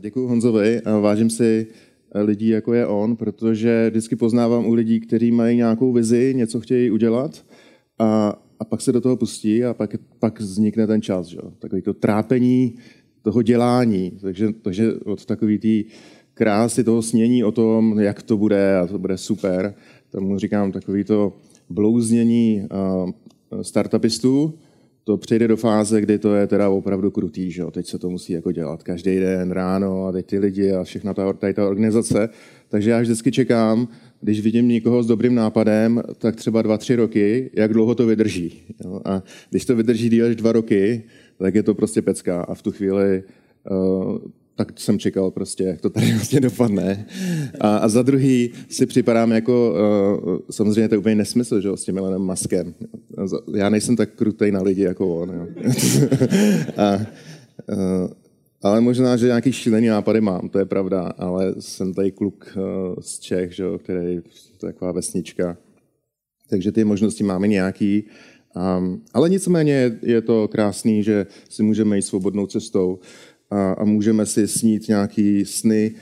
Děkuji Honzovi vážím si lidí, jako je on, protože vždycky poznávám u lidí, kteří mají nějakou vizi, něco chtějí udělat a, a pak se do toho pustí a pak, pak vznikne ten čas. Že? Takový to trápení toho dělání. Takže, takže od takový té krásy toho snění o tom, jak to bude a to bude super, tomu říkám takový to blouznění startupistů, to přijde do fáze, kdy to je teda opravdu krutý, že jo? teď se to musí jako dělat každý den ráno a teď ty lidi a všechna ta, tady ta organizace. Takže já vždycky čekám, když vidím někoho s dobrým nápadem, tak třeba dva, tři roky, jak dlouho to vydrží. Jo? A když to vydrží díl až dva roky, tak je to prostě pecka a v tu chvíli uh, tak jsem čekal prostě, jak to tady vlastně dopadne. A, a za druhý si připadám jako, uh, samozřejmě to je úplně nesmysl, že s tím Elonem Maskem. Já nejsem tak krutej na lidi jako on. Jo. a, uh, ale možná, že nějaký šílený nápady mám, to je pravda, ale jsem tady kluk uh, z Čech, že, který to je taková vesnička. Takže ty možnosti máme nějaký. Um, ale nicméně je, to krásný, že si můžeme jít svobodnou cestou a, a můžeme si snít nějaký sny.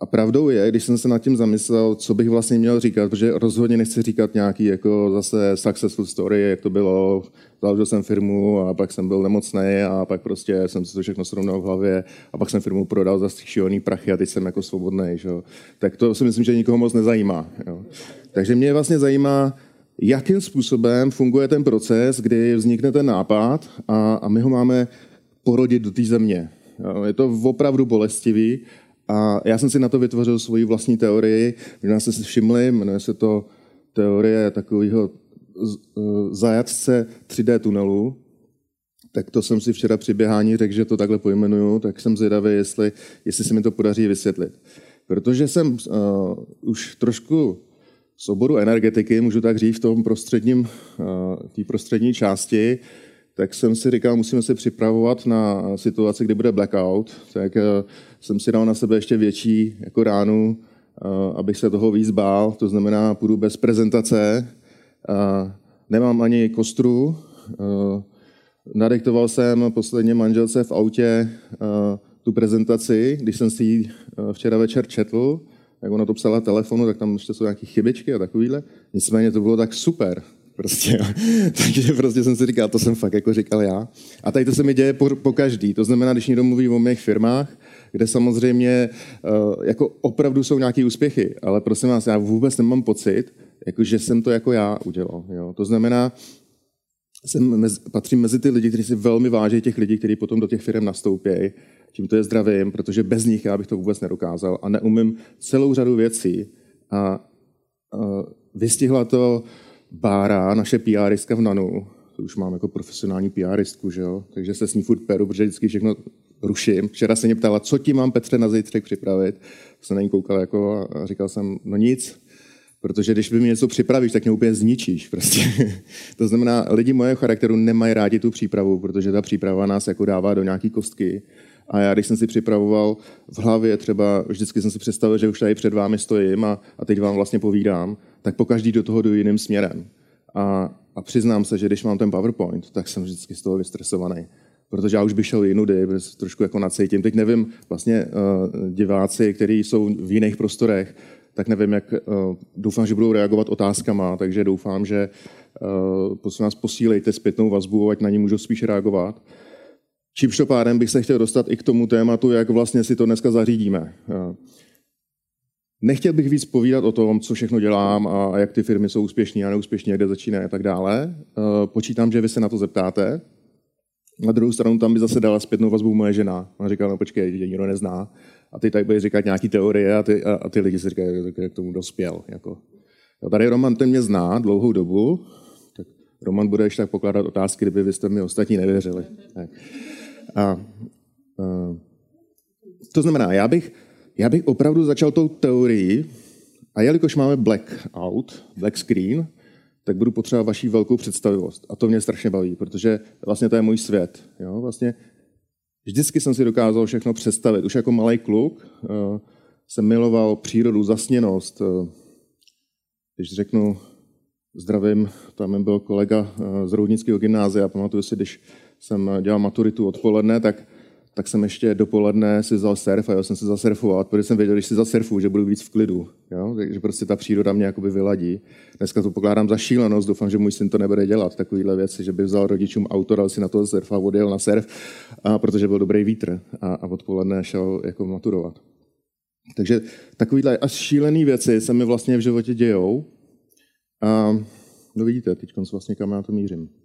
A pravdou je, když jsem se nad tím zamyslel, co bych vlastně měl říkat, protože rozhodně nechci říkat nějaký jako zase successful story, jak to bylo, založil jsem firmu a pak jsem byl nemocný a pak prostě jsem si to všechno srovnal v hlavě a pak jsem firmu prodal za šílený prachy a teď jsem jako svobodný. Že? Tak to si myslím, že nikoho moc nezajímá. Jo? Takže mě vlastně zajímá, jakým způsobem funguje ten proces, kdy vznikne ten nápad a, a my ho máme porodit do té země. Je to opravdu bolestivý a já jsem si na to vytvořil svoji vlastní teorii. Možná jste si všimli, jmenuje se to teorie takového zajatce 3D tunelu. Tak to jsem si včera při běhání řekl, že to takhle pojmenuju, tak jsem zvědavý, jestli, jestli se mi to podaří vysvětlit. Protože jsem uh, už trošku z oboru energetiky, můžu tak říct, v tom prostředním, uh, té prostřední části, tak jsem si říkal, musíme se připravovat na situaci, kdy bude blackout, tak eh, jsem si dal na sebe ještě větší jako ránu, eh, abych se toho víc bál, to znamená, půjdu bez prezentace, eh, nemám ani kostru, nadiktoval jsem posledně manželce v autě tu prezentaci, když jsem si ji včera večer četl, jak ona to psala telefonu, tak tam ještě jsou nějaké chybičky a takovýhle. Nicméně to bylo tak super, Prostě, Takže prostě jsem si říkal, to jsem fakt jako říkal já. A tady to se mi děje po, po každý. To znamená, když někdo mluví o mých firmách, kde samozřejmě uh, jako opravdu jsou nějaké úspěchy, ale prosím vás, já vůbec nemám pocit, jako, že jsem to jako já udělal. Jo? To znamená, jsem mezi, patřím mezi ty lidi, kteří si velmi váží těch lidí, kteří potom do těch firm nastoupí. Tím to je zdravím, protože bez nich já bych to vůbec nedokázal a neumím celou řadu věcí. A uh, vystihla to Bára, naše PRistka v Nanu, to už mám jako profesionální PRistku, že jo? takže se s ní furt peru, protože vždycky všechno ruším. Včera se mě ptala, co ti mám Petře na zítřek připravit. Jsem na ní koukal jako a říkal jsem, no nic, protože když by mi něco připravíš, tak mě úplně zničíš. Prostě. to znamená, lidi mojeho charakteru nemají rádi tu přípravu, protože ta příprava nás jako dává do nějaký kostky. A já, když jsem si připravoval v hlavě třeba, vždycky jsem si představil, že už tady před vámi stojím a, a teď vám vlastně povídám, tak po každý do toho jdu jiným směrem. A, a přiznám se, že když mám ten PowerPoint, tak jsem vždycky z toho vystresovaný. Protože já už bych šel jinudy, trošku jako nacítím. Teď nevím, vlastně uh, diváci, kteří jsou v jiných prostorech, tak nevím, jak, uh, doufám, že budou reagovat otázkama, takže doufám, že uh, prosím vás posílejte zpětnou vazbu, ať na ní můžu spíš reagovat. Čímž to pádem bych se chtěl dostat i k tomu tématu, jak vlastně si to dneska zařídíme. Nechtěl bych víc povídat o tom, co všechno dělám a jak ty firmy jsou úspěšné a neúspěšné, kde začínají a tak dále. Počítám, že vy se na to zeptáte. Na druhou stranu tam by zase dala zpětnou vazbu moje žena. Ona říkala, no počkej, tě nikdo nezná. A ty tady budeš říkat nějaký teorie a ty, a, ty lidi si říkají, jak k tomu dospěl. Jako. A tady Roman ten mě zná dlouhou dobu, tak Roman bude ještě tak pokládat otázky, kdyby vy jste mi ostatní nevěřili. Tak. A, a, to znamená, já bych já bych opravdu začal tou teorií, a jelikož máme black out, black screen, tak budu potřebovat vaší velkou představivost. A to mě strašně baví, protože vlastně to je můj svět. Jo? Vlastně vždycky jsem si dokázal všechno představit. Už jako malý kluk uh, jsem miloval přírodu, zasněnost. Uh, když řeknu zdravím, tam byl kolega uh, z Roudnického gymnázia. Pamatuju si, když jsem dělal maturitu odpoledne, tak tak jsem ještě dopoledne si vzal surf a já jsem se zasurfovat, protože jsem věděl, když si zasurfu, že budu víc v klidu. Jo? Takže prostě ta příroda mě jakoby vyladí. Dneska to pokládám za šílenost, doufám, že můj syn to nebude dělat, takovýhle věci, že by vzal rodičům auto, dal si na to surf a odjel na surf, a protože byl dobrý vítr a, a odpoledne šel jako maturovat. Takže takovýhle až šílené věci se mi vlastně v životě dějou. A no vidíte, teď vlastně kam já to mířím.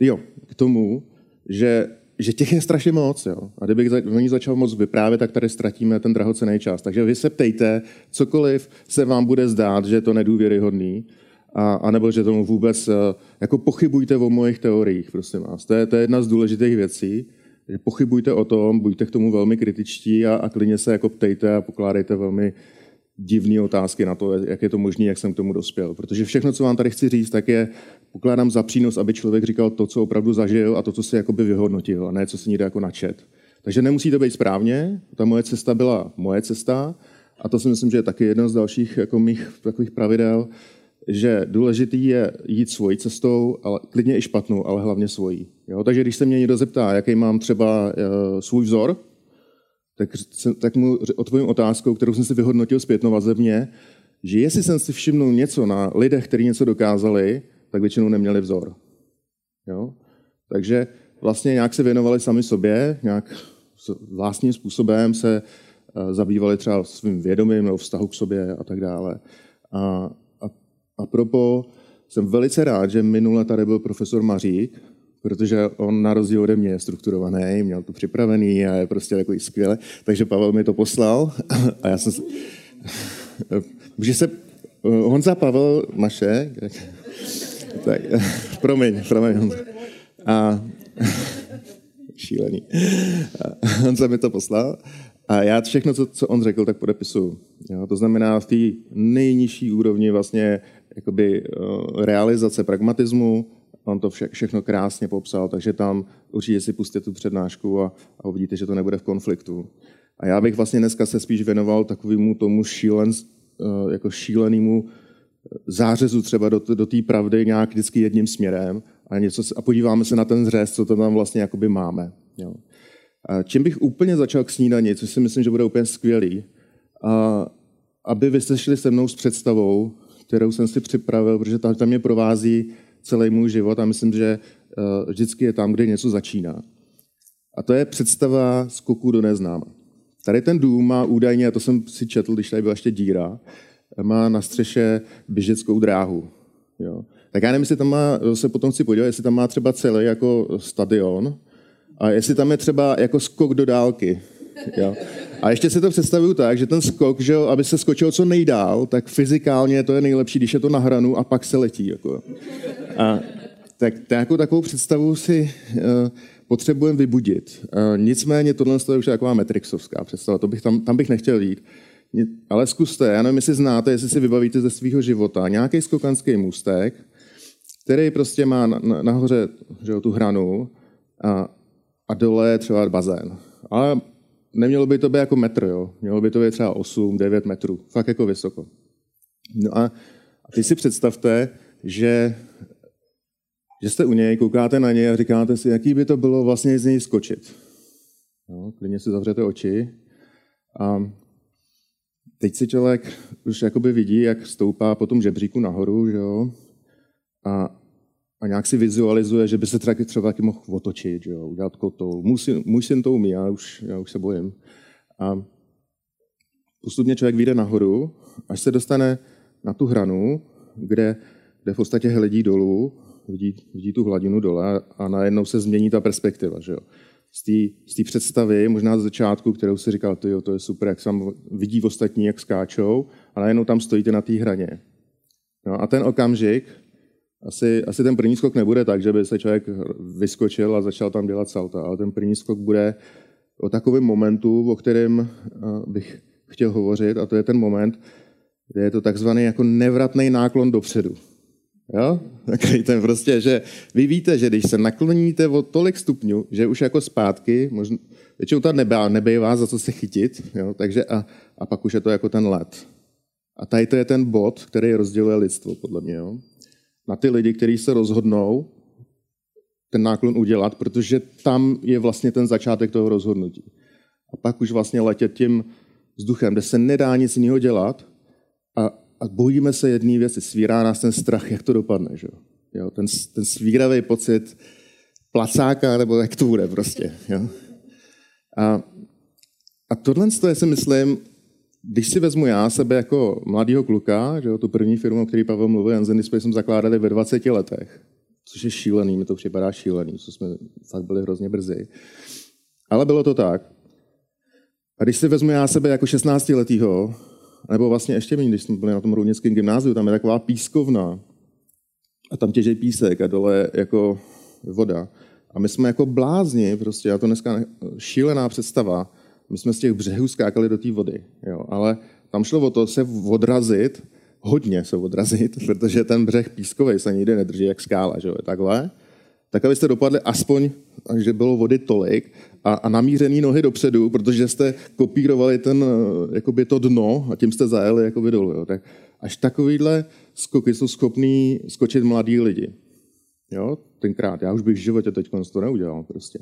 Jo, k tomu, že že těch je strašně moc. Jo? A kdybych za, o ní začal moc vyprávět, tak tady ztratíme ten drahocený čas. Takže vy se ptejte, cokoliv se vám bude zdát, že je to nedůvěryhodný, a, anebo že tomu vůbec, eh, jako pochybujte o mojich teoriích, prosím vás. To je, to je jedna z důležitých věcí, že pochybujte o tom, buďte k tomu velmi kritičtí a, a klidně se jako ptejte a pokládejte velmi divné otázky na to, jak je to možné, jak jsem k tomu dospěl. Protože všechno, co vám tady chci říct, tak je, pokládám za přínos, aby člověk říkal to, co opravdu zažil a to, co si jakoby vyhodnotil, a ne co si někde jako načet. Takže nemusí to být správně, ta moje cesta byla moje cesta a to si myslím, že je taky jedno z dalších jako mých takových pravidel, že důležitý je jít svojí cestou, ale klidně i špatnou, ale hlavně svojí. Jo? Takže když se mě někdo zeptá, jaký mám třeba uh, svůj vzor, tak, tak mu odpovím otázkou, kterou jsem si vyhodnotil zpětno vazebně, že jestli jsem si všimnul něco na lidech, kteří něco dokázali, tak většinou neměli vzor. Jo? Takže vlastně nějak se věnovali sami sobě, nějak vlastním způsobem se eh, zabývali třeba svým vědomím nebo vztahu k sobě a tak dále. A, a, a propo jsem velice rád, že minule tady byl profesor Mařík, protože on na rozdíl ode mě je strukturovaný, měl to připravený a je prostě takový skvěle. Takže Pavel mi to poslal a já jsem... Může se... Honza Pavel Maše... Tak, promiň, promiň. A, šílený. A se mi to poslal. A já všechno, co, co on řekl, tak podepisuju. Jo? To znamená v té nejnižší úrovni vlastně jakoby, uh, realizace pragmatismu, on to vše, všechno krásně popsal, takže tam určitě si pustíte tu přednášku a, a uvidíte, že to nebude v konfliktu. A já bych vlastně dneska se spíš věnoval takovému tomu šílen, uh, jako šílenému zářezu třeba do, do té pravdy nějak vždycky jedním směrem a, něco, a podíváme se na ten zřez, co to tam vlastně jakoby máme. Jo. A čím bych úplně začal k snídani, což si myslím, že bude úplně skvělý, a, aby vy jste šli se mnou s představou, kterou jsem si připravil, protože tam, tam mě provází celý můj život a myslím, že uh, vždycky je tam, kde něco začíná. A to je představa skoku do neznáma. Tady ten dům má údajně, a to jsem si četl, když tady byla ještě díra, má na střeše běžeckou dráhu. Jo. Tak já nevím, jestli tam má, se potom chci podívat, jestli tam má třeba celý jako stadion a jestli tam je třeba jako skok do dálky. Jo. A ještě si to představuju tak, že ten skok, že aby se skočil co nejdál, tak fyzikálně to je nejlepší, když je to na hranu a pak se letí. Jako. A tak jako takovou představu si uh, potřebujeme vybudit. Uh, nicméně tohle je už taková metrixovská představa, to bych tam, tam bych nechtěl jít. Ale zkuste, já nevím, jestli znáte, jestli si vybavíte ze svého života, nějaký skokanský můstek, který prostě má nahoře že jo, tu hranu a, a dole třeba bazén. Ale nemělo by to být jako metr, jo. Mělo by to být třeba 8, 9 metrů. Fakt jako vysoko. No a, teď si představte, že, že jste u něj, koukáte na něj a říkáte si, jaký by to bylo vlastně z něj skočit. Jo, klidně si zavřete oči a teď si člověk už jakoby vidí, jak stoupá po tom žebříku nahoru, že jo? A, a nějak si vizualizuje, že by se taky třeba taky mohl otočit, že jo? udělat kotou. Můj syn, můj syn to umí, já už, já už se bojím. A postupně člověk vyjde nahoru, až se dostane na tu hranu, kde, kde v podstatě hledí dolů, vidí, vidí tu hladinu dole a najednou se změní ta perspektiva. Že jo? z té představy, možná z začátku, kterou si říkal, ty jo, to je super, jak sam vidí ostatní, jak skáčou, a najednou tam stojíte na té hraně. No a ten okamžik, asi, asi ten první skok nebude tak, že by se člověk vyskočil a začal tam dělat salta, ale ten první skok bude o takovém momentu, o kterém eh, bych chtěl hovořit, a to je ten moment, kde je to takzvaný jako nevratný náklon dopředu. Jo? Takový ten prostě, že vy víte, že když se nakloníte o tolik stupňů, že už jako zpátky, možná, většinou ta nebe, nebejvá za co se chytit, jo? takže a, a pak už je to jako ten let. A tady to je ten bod, který rozděluje lidstvo, podle mě. Jo? Na ty lidi, kteří se rozhodnou ten náklon udělat, protože tam je vlastně ten začátek toho rozhodnutí. A pak už vlastně letět tím vzduchem, kde se nedá nic jiného dělat a, a bojíme se jedné věci, svírá nás ten strach, jak to dopadne. Že? Jo, ten, ten svíravý pocit placáka, nebo jak to bude prostě. Jo? A, a tohle je, si myslím, když si vezmu já sebe jako mladého kluka, že jo, tu první firmu, o který Pavel mluvil, Janzen Display jsme zakládali ve 20 letech, což je šílený, mi to připadá šílený, co jsme fakt byli hrozně brzy. Ale bylo to tak. A když si vezmu já sebe jako 16 letýho, nebo vlastně ještě méně, když jsme byli na tom Rounickém gymnáziu, tam je taková pískovna a tam těžej písek a dole jako voda. A my jsme jako blázni, prostě, já to dneska šílená představa, my jsme z těch břehů skákali do té vody, jo, ale tam šlo o to se odrazit, hodně se odrazit, protože ten břeh pískový se nikdy nedrží jak skála, že jo, takhle, tak abyste dopadli aspoň, že bylo vody tolik a, a namířený nohy dopředu, protože jste kopírovali ten, jakoby to dno a tím jste zajeli jakoby dolů. Jo. Tak až takovýhle skoky jsou schopní skočit mladí lidi. Jo, tenkrát. Já už bych v životě teď to neudělal prostě.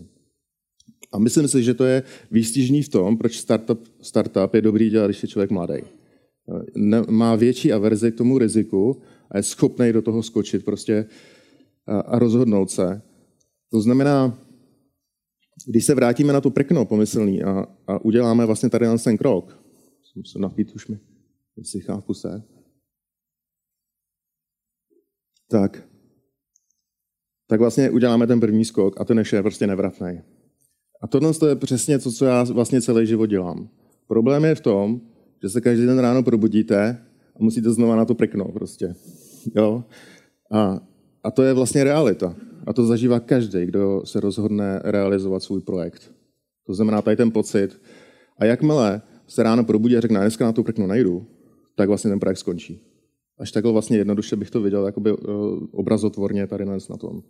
A myslím si, že to je výstižný v tom, proč startup, startup je dobrý dělat, když je člověk mladý. Má větší averzi k tomu riziku a je schopný do toho skočit prostě a, rozhodnout se. To znamená, když se vrátíme na to prkno pomyslný a, a uděláme vlastně tady ten krok, musím napít už mi, jestli chápu se, tak, tak vlastně uděláme ten první skok a ten je prostě nevratný. A tohle je přesně to, co já vlastně celý život dělám. Problém je v tom, že se každý den ráno probudíte a musíte znova na to prknout prostě. Jo? A, a to je vlastně realita. A to zažívá každý, kdo se rozhodne realizovat svůj projekt. To znamená tady ten pocit. A jakmile se ráno probudí a řekne, dneska na to prknu nejdu, tak vlastně ten projekt skončí. Až takhle vlastně jednoduše bych to viděl jakoby uh, obrazotvorně tady na tom.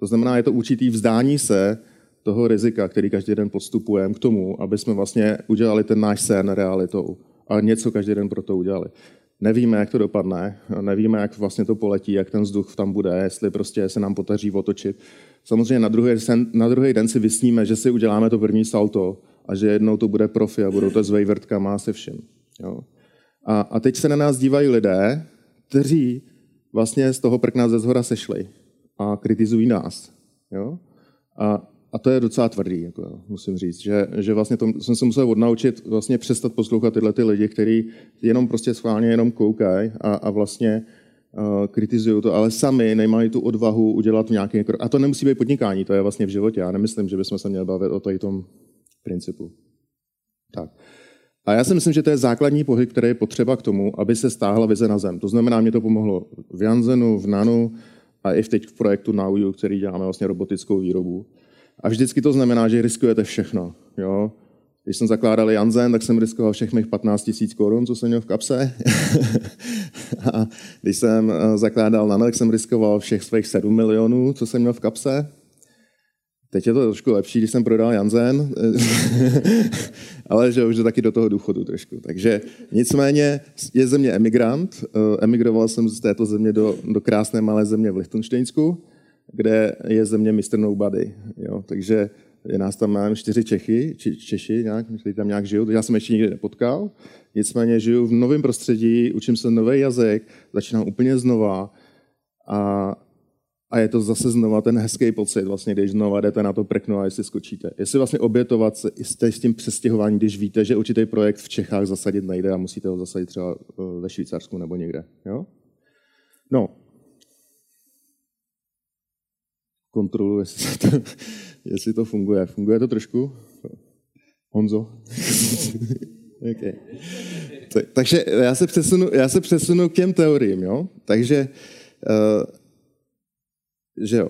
To znamená, je to určitý vzdání se toho rizika, který každý den podstupujeme k tomu, aby jsme vlastně udělali ten náš sen realitou a něco každý den pro to udělali. Nevíme, jak to dopadne, nevíme, jak vlastně to poletí, jak ten vzduch tam bude, jestli prostě se nám potaří otočit. Samozřejmě na druhý, den, na druhý den si vysníme, že si uděláme to první salto a že jednou to bude profi a budou to s vejvrtkama se vším. Jo. A, a teď se na nás dívají lidé, kteří vlastně z toho prkna ze zhora sešli a kritizují nás. Jo? A a to je docela tvrdý, jako, musím říct, že, že vlastně to jsem se musel odnaučit vlastně přestat poslouchat tyhle ty lidi, kteří jenom prostě schválně jenom koukají a, a vlastně uh, kritizují to, ale sami nemají tu odvahu udělat nějaký krok. A to nemusí být podnikání, to je vlastně v životě. Já nemyslím, že bychom se měli bavit o tady tom principu. Tak. A já si myslím, že to je základní pohyb, který je potřeba k tomu, aby se stáhla vize na zem. To znamená, mě to pomohlo v Janzenu, v Nanu a i v teď v projektu Now který děláme vlastně robotickou výrobu. A vždycky to znamená, že riskujete všechno. Jo? Když jsem zakládal Janzen, tak jsem riskoval všech mých 15 tisíc korun, co jsem měl v kapse. a když jsem eh, zakládal Nano, tak jsem riskoval všech svých 7 milionů, co jsem měl v kapse. Teď je to trošku lepší, když jsem prodal Janzen, ale že už je taky do toho důchodu trošku. Takže nicméně je země emigrant. Eh, emigroval jsem z této země do, do krásné malé země v Lichtensteinsku kde je země Mr. Nobody. Jo? Takže je nás tam mám čtyři Čechy, či, Češi, nějak, kteří tam nějak žijou. Já jsem ještě nikdy nepotkal. Nicméně žiju v novém prostředí, učím se nový jazyk, začínám úplně znova a, a je to zase znova ten hezký pocit, vlastně, když znova jdete na to prkno a jestli skočíte. Jestli vlastně obětovat se jste s tím přestěhováním, když víte, že určitý projekt v Čechách zasadit nejde a musíte ho zasadit třeba eh, ve Švýcarsku nebo někde. Jo? No, kontrolu, jestli to, jestli to funguje. Funguje to trošku? Honzo? okay. tak, takže já se, přesunu, já se přesunu k těm teoriím. Jo? Takže, uh, že jo.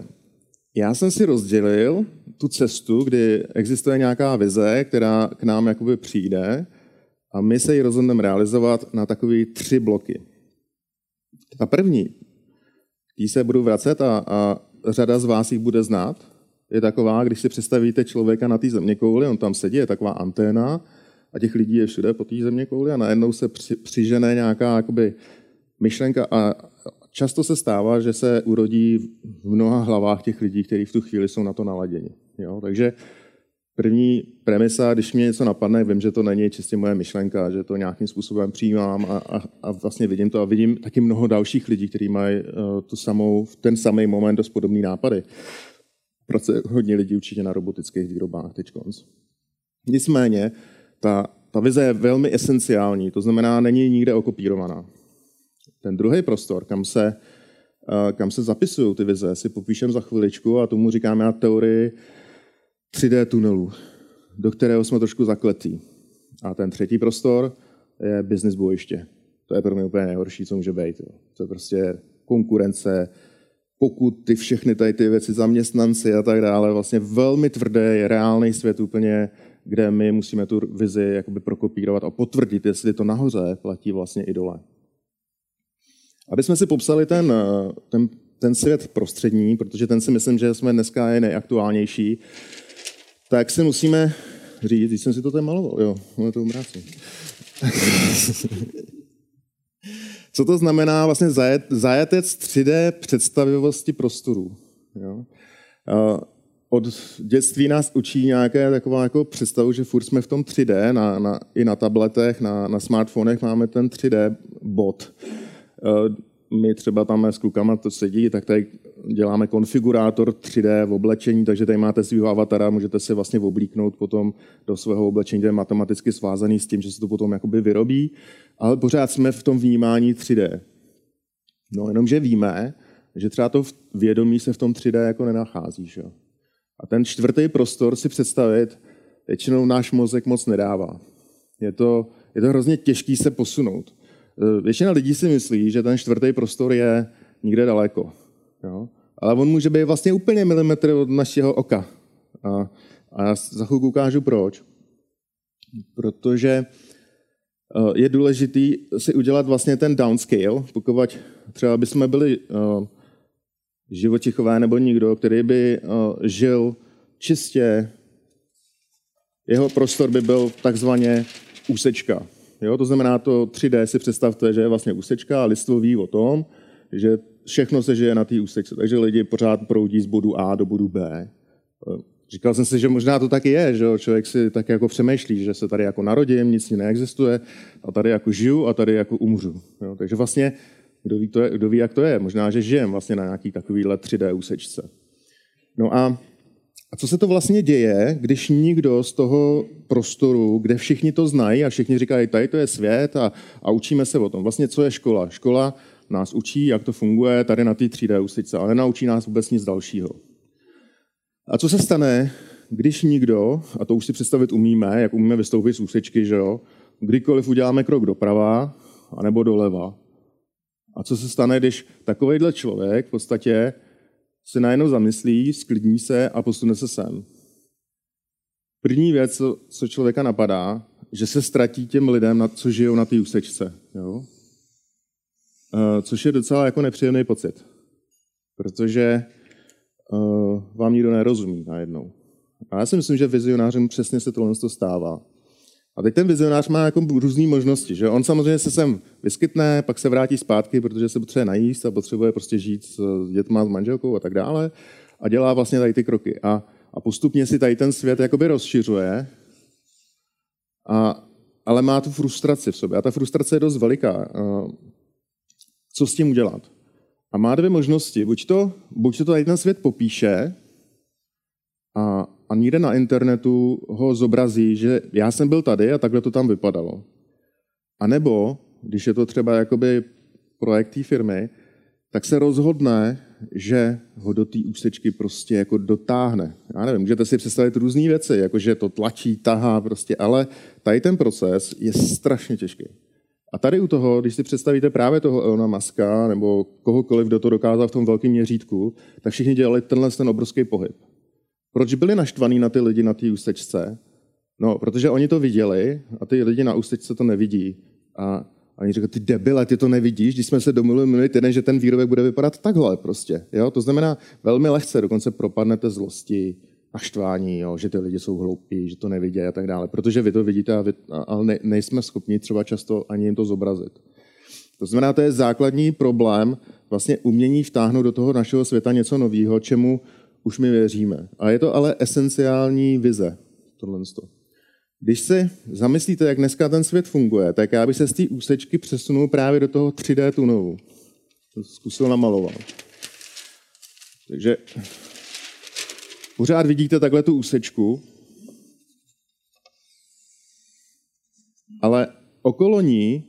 Já jsem si rozdělil tu cestu, kdy existuje nějaká vize, která k nám jakoby přijde a my se ji rozhodneme realizovat na takové tři bloky. Ta první, tý se budu vracet a, a řada z vás jich bude znát. Je taková, když si představíte člověka na té země kouli, on tam sedí, je taková anténa a těch lidí je všude po té země kouli a najednou se při, přižené nějaká jakoby, myšlenka a často se stává, že se urodí v mnoha hlavách těch lidí, kteří v tu chvíli jsou na to naladěni. Jo? Takže první premisa, když mě něco napadne, vím, že to není čistě moje myšlenka, že to nějakým způsobem přijímám a, a, a vlastně vidím to a vidím taky mnoho dalších lidí, kteří mají uh, tu samou, v ten samý moment dost podobné nápady. Pracuje hodně lidí určitě na robotických výrobách teď. Nicméně, ta, ta vize je velmi esenciální, to znamená, není nikde okopírovaná. Ten druhý prostor, kam se, uh, kam se zapisují ty vize, si popíšem za chviličku a tomu říkáme na teorii 3D tunelu, do kterého jsme trošku zakletí. A ten třetí prostor je business bojiště. To je pro mě úplně nejhorší, co může být. Jo. To je prostě konkurence, pokud ty všechny tady ty věci, zaměstnanci a tak dále, vlastně velmi tvrdé, reálný svět úplně, kde my musíme tu vizi jakoby prokopírovat a potvrdit, jestli to nahoře platí vlastně i dole. Aby jsme si popsali ten, ten, ten svět prostřední, protože ten si myslím, že jsme dneska je nejaktuálnější, tak si musíme říct, když jsem si to tady maloval, jo, ale to obrácím. Co to znamená vlastně zajet, zajetec 3D představivosti prostoru? Jo? Od dětství nás učí nějaké taková jako představu, že furt jsme v tom 3D, na, na, i na tabletech, na, na smartfonech máme ten 3D bod my třeba tam s klukama to sedí, tak tady děláme konfigurátor 3D v oblečení, takže tady máte svého avatara, můžete si vlastně oblíknout potom do svého oblečení, to je matematicky svázaný s tím, že se to potom jakoby vyrobí, ale pořád jsme v tom vnímání 3D. No jenomže víme, že třeba to vědomí se v tom 3D jako nenachází. Že? A ten čtvrtý prostor si představit, většinou náš mozek moc nedává. Je to, je to hrozně těžký se posunout. Eh, většina lidí si myslí, že ten čtvrtý prostor je někde daleko. Jo? Ale on může být vlastně úplně milimetr od našeho oka. A, a já za chvilku ukážu proč. Protože eh, je důležitý si udělat vlastně ten downscale, pokud třeba by jsme byli eh, živočichové nebo nikdo, který by žil čistě, jeho prostor by byl takzvaně úsečka. Jo? To znamená, to 3D si představte, že je vlastně úsečka a lidstvo ví o tom, že všechno se žije na té úsečce, takže lidi pořád proudí z bodu A do bodu B. Říkal jsem si, že možná to taky je, že člověk si tak jako přemýšlí, že se tady jako narodím, nic neexistuje a tady jako žiju a tady jako umřu. Jo? Takže vlastně, kdo ví, to je, kdo ví, jak to je, možná, že žijem vlastně na nějaký takovýhle 3D úsečce. No a a co se to vlastně děje, když nikdo z toho prostoru, kde všichni to znají a všichni říkají, tady to je svět a, a učíme se o tom. Vlastně co je škola? Škola nás učí, jak to funguje tady na té 3D úsice, ale naučí nás vůbec nic dalšího. A co se stane, když nikdo, a to už si představit umíme, jak umíme vystoupit z úsečky, že jo, kdykoliv uděláme krok doprava, anebo doleva. A co se stane, když takovýhle člověk v podstatě se najednou zamyslí, sklidní se a posune se sem. První věc, co člověka napadá, že se ztratí těm lidem, co žijou na té úsečce. Jo? Eh, což je docela jako nepříjemný pocit. Protože eh, vám nikdo nerozumí najednou. A já si myslím, že vizionářům přesně se tohle stává. A teď ten vizionář má jako různé možnosti. Že? On samozřejmě se sem vyskytne, pak se vrátí zpátky, protože se potřebuje najíst a potřebuje prostě žít s dětma, s manželkou a tak dále. A dělá vlastně tady ty kroky. A, a postupně si tady ten svět jakoby rozšiřuje, a, ale má tu frustraci v sobě. A ta frustrace je dost veliká. Co s tím udělat? A má dvě možnosti. Buď to, buď to tady ten svět popíše a, a někde na internetu ho zobrazí, že já jsem byl tady a takhle to tam vypadalo. A nebo, když je to třeba jakoby projekt té firmy, tak se rozhodne, že ho do té úsečky prostě jako dotáhne. Já nevím, můžete si představit různé věci, jako že to tlačí, tahá prostě, ale tady ten proces je strašně těžký. A tady u toho, když si představíte právě toho Elona Muska nebo kohokoliv, kdo to dokázal v tom velkém měřítku, tak všichni dělali tenhle ten obrovský pohyb. Proč byli naštvaní na ty lidi na té ústečce? No, protože oni to viděli a ty lidi na ústečce to nevidí. A oni říkají, ty debile, ty to nevidíš, když jsme se domluvili minulý týden, že ten výrobek bude vypadat takhle prostě. Jo? To znamená, velmi lehce dokonce propadnete zlosti, naštvání, jo? že ty lidi jsou hloupí, že to nevidí a tak dále. Protože vy to vidíte, a vy, ale ne, nejsme schopni třeba často ani jim to zobrazit. To znamená, to je základní problém vlastně umění vtáhnout do toho našeho světa něco nového, čemu už my věříme. A je to ale esenciální vize, tohle. Když se zamyslíte, jak dneska ten svět funguje, tak já bych se z té úsečky přesunul právě do toho 3D tunelu. To zkusil namalovat. Takže pořád vidíte takhle tu úsečku, ale okolo ní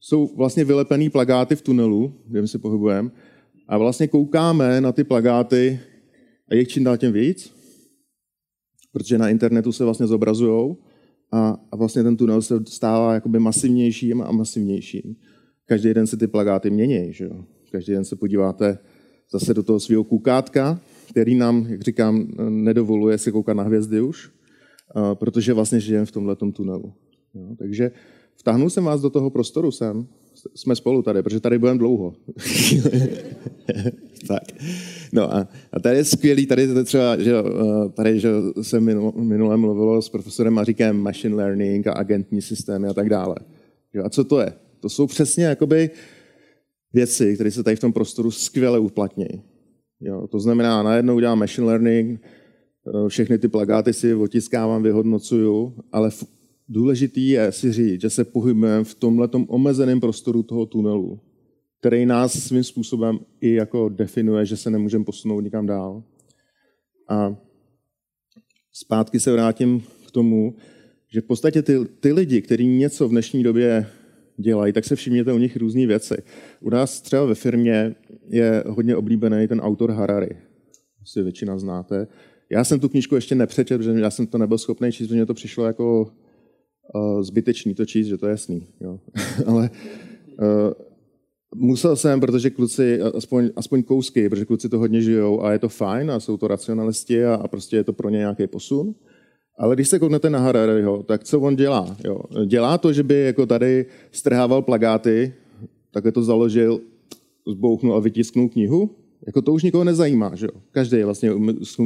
jsou vlastně vylepený plagáty v tunelu, kde my se pohybujeme, a vlastně koukáme na ty plagáty a jich čím dál tím víc, protože na internetu se vlastně zobrazují a, a vlastně ten tunel se stává jakoby masivnějším a masivnějším. Každý den se ty plagáty mění, že jo? Každý den se podíváte zase do toho svého koukátka, který nám, jak říkám, nedovoluje si koukat na hvězdy už, protože vlastně žijeme v tomhle tunelu. Jo? Takže vtáhnul jsem vás do toho prostoru sem, jsme spolu tady, protože tady budeme dlouho. tak. No a, a tady je skvělý, tady je třeba, že eh, tady že jsem minule mluvil s profesorem Maříkem machine learning a agentní systémy a tak dále. Jo, a co to je? To jsou přesně jakoby věci, které se tady v tom prostoru skvěle uplatnějí. Jo, to znamená, najednou udělám machine learning, eh, všechny ty plagáty si otiskávám, vyhodnocuju, ale důležitý je si říct, že se pohybujeme v tomhle omezeném prostoru toho tunelu, který nás svým způsobem i jako definuje, že se nemůžeme posunout nikam dál. A zpátky se vrátím k tomu, že v podstatě ty, ty lidi, kteří něco v dnešní době dělají, tak se všimněte u nich různé věci. U nás třeba ve firmě je hodně oblíbený ten autor Harari. Asi většina znáte. Já jsem tu knížku ještě nepřečetl, protože já jsem to nebyl schopný číst, protože mě to přišlo jako uh, zbytečný to číst, že to je jasný. Jo. Ale uh, musel jsem, protože kluci, aspoň, aspoň kousky, protože kluci to hodně žijou a je to fajn a jsou to racionalisti a, a prostě je to pro ně nějaký posun. Ale když se kouknete na Harariho, tak co on dělá? Jo? Dělá to, že by jako tady strhával plagáty, je to založil, zbouchnul a vytisknul knihu? Jako to už nikoho nezajímá, že jo? Každý je vlastně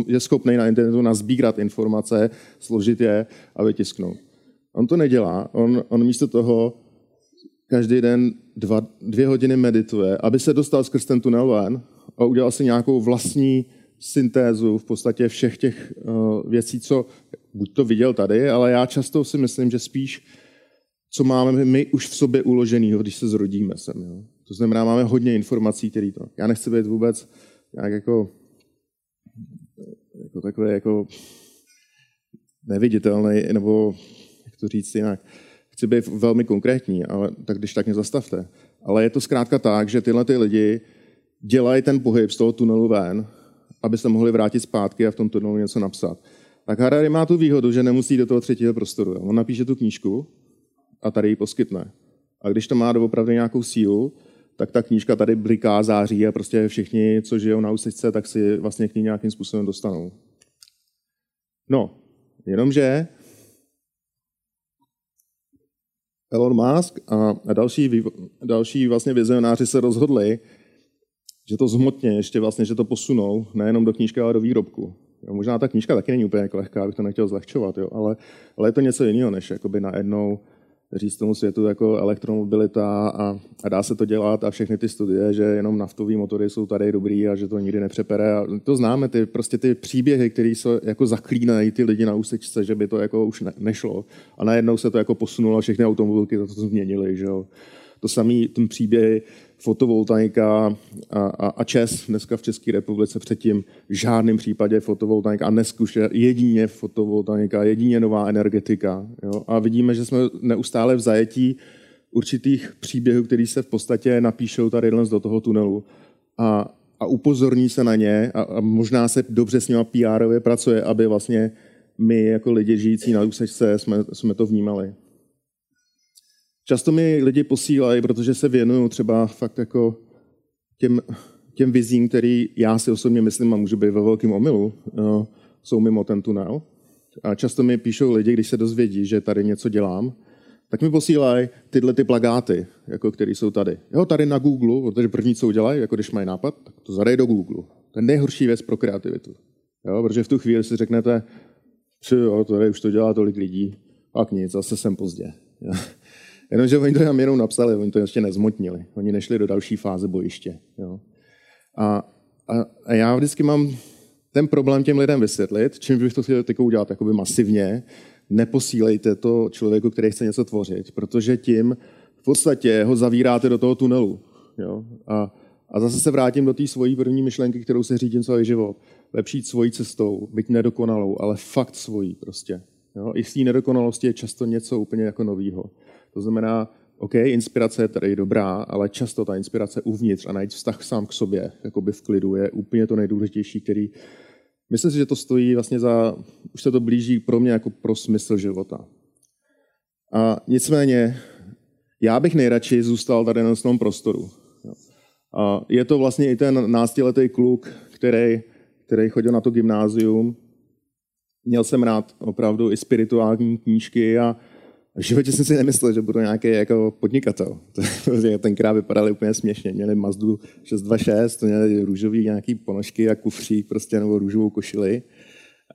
je schopný na internetu nazbírat informace, složit je a vytisknout. On to nedělá. On, on místo toho každý den dva, dvě hodiny medituje, aby se dostal skrz ten tunel ven a udělal si nějakou vlastní syntézu v podstatě všech těch uh, věcí, co buď to viděl tady, ale já často si myslím, že spíš, co máme my už v sobě uloženého, když se zrodíme sem. Jo. To znamená, máme hodně informací, které to... Já nechci být vůbec nějak jako, jako takové jako neviditelný, nebo to říct jinak. Chci být velmi konkrétní, ale tak když tak mě zastavte. Ale je to zkrátka tak, že tyhle ty lidi dělají ten pohyb z toho tunelu ven, aby se mohli vrátit zpátky a v tom tunelu něco napsat. Tak Harari má tu výhodu, že nemusí do toho třetího prostoru. On napíše tu knížku a tady ji poskytne. A když to má doopravdy nějakou sílu, tak ta knížka tady bliká, září a prostě všichni, co žijou na úsečce, tak si vlastně k ní nějakým způsobem dostanou. No, jenomže Elon Musk a další, další vlastně vizionáři se rozhodli, že to zhmotně ještě vlastně, že to posunou nejenom do knížky, ale do výrobku. Jo, možná ta knížka taky není úplně jako lehká, abych to nechtěl zlehčovat, jo, ale, ale je to něco jiného, než jakoby najednou říct tomu světu jako elektromobilita a, a dá se to dělat a všechny ty studie, že jenom naftové motory jsou tady dobrý a že to nikdy nepřepere. A to známe, ty, prostě ty příběhy, které se jako zaklínají ty lidi na úsečce, že by to jako už ne, nešlo. A najednou se to jako posunulo a všechny automobilky to, to změnily. Že jo. To samý ten příběh fotovoltaika a, a, a ČES dneska v České republice předtím v žádném případě fotovoltaika a je jedině fotovoltaika, jedině nová energetika. Jo? A vidíme, že jsme neustále v zajetí určitých příběhů, které se v podstatě napíšou tady do toho tunelu a, a upozorní se na ně a, a možná se dobře s nimi pr pracuje, aby vlastně my jako lidi žijící na úsečce jsme, jsme to vnímali. Často mi lidi posílají, protože se věnují třeba fakt jako těm, těm vizím, který já si osobně myslím a můžu být ve velkém omylu, jsou mimo ten tunel. A často mi píšou lidi, když se dozvědí, že tady něco dělám, tak mi posílají tyhle ty plagáty, jako které jsou tady. Jo, tady na Google, protože první, co udělají, jako když mají nápad, tak to zadají do Google. To je nejhorší věc pro kreativitu. Jo, protože v tu chvíli si řeknete, že jo, tady už to dělá tolik lidí, pak nic, zase jsem pozdě. Jo. Jenomže oni to tam jenom napsali, oni to ještě nezmotnili. Oni nešli do další fáze bojiště. Jo. A, a, a já vždycky mám ten problém těm lidem vysvětlit, čím bych to chtěl teď udělat jakoby masivně, neposílejte to člověku, který chce něco tvořit, protože tím v podstatě ho zavíráte do toho tunelu. Jo? A, a zase se vrátím do té svojí první myšlenky, kterou se řídím celý život. Lepší svojí cestou, být nedokonalou, ale fakt svojí prostě. Jo? I z té nedokonalosti je často něco úplně jako novýho. To znamená, OK, inspirace je tady dobrá, ale často ta inspirace uvnitř a najít vztah sám k sobě, jakoby v klidu, je úplně to nejdůležitější, který Myslím si, že to stojí vlastně za, už se to blíží pro mě jako pro smysl života. A nicméně, já bych nejradši zůstal tady na tom prostoru. A je to vlastně i ten náctiletý kluk, který, který chodil na to gymnázium. Měl jsem rád opravdu i spirituální knížky a v životě jsem si nemyslel, že budu nějaký jako podnikatel. Tenkrát vypadali úplně směšně. Měli Mazdu 626, měli růžový nějaký ponožky a kufřík prostě, nebo růžovou košili.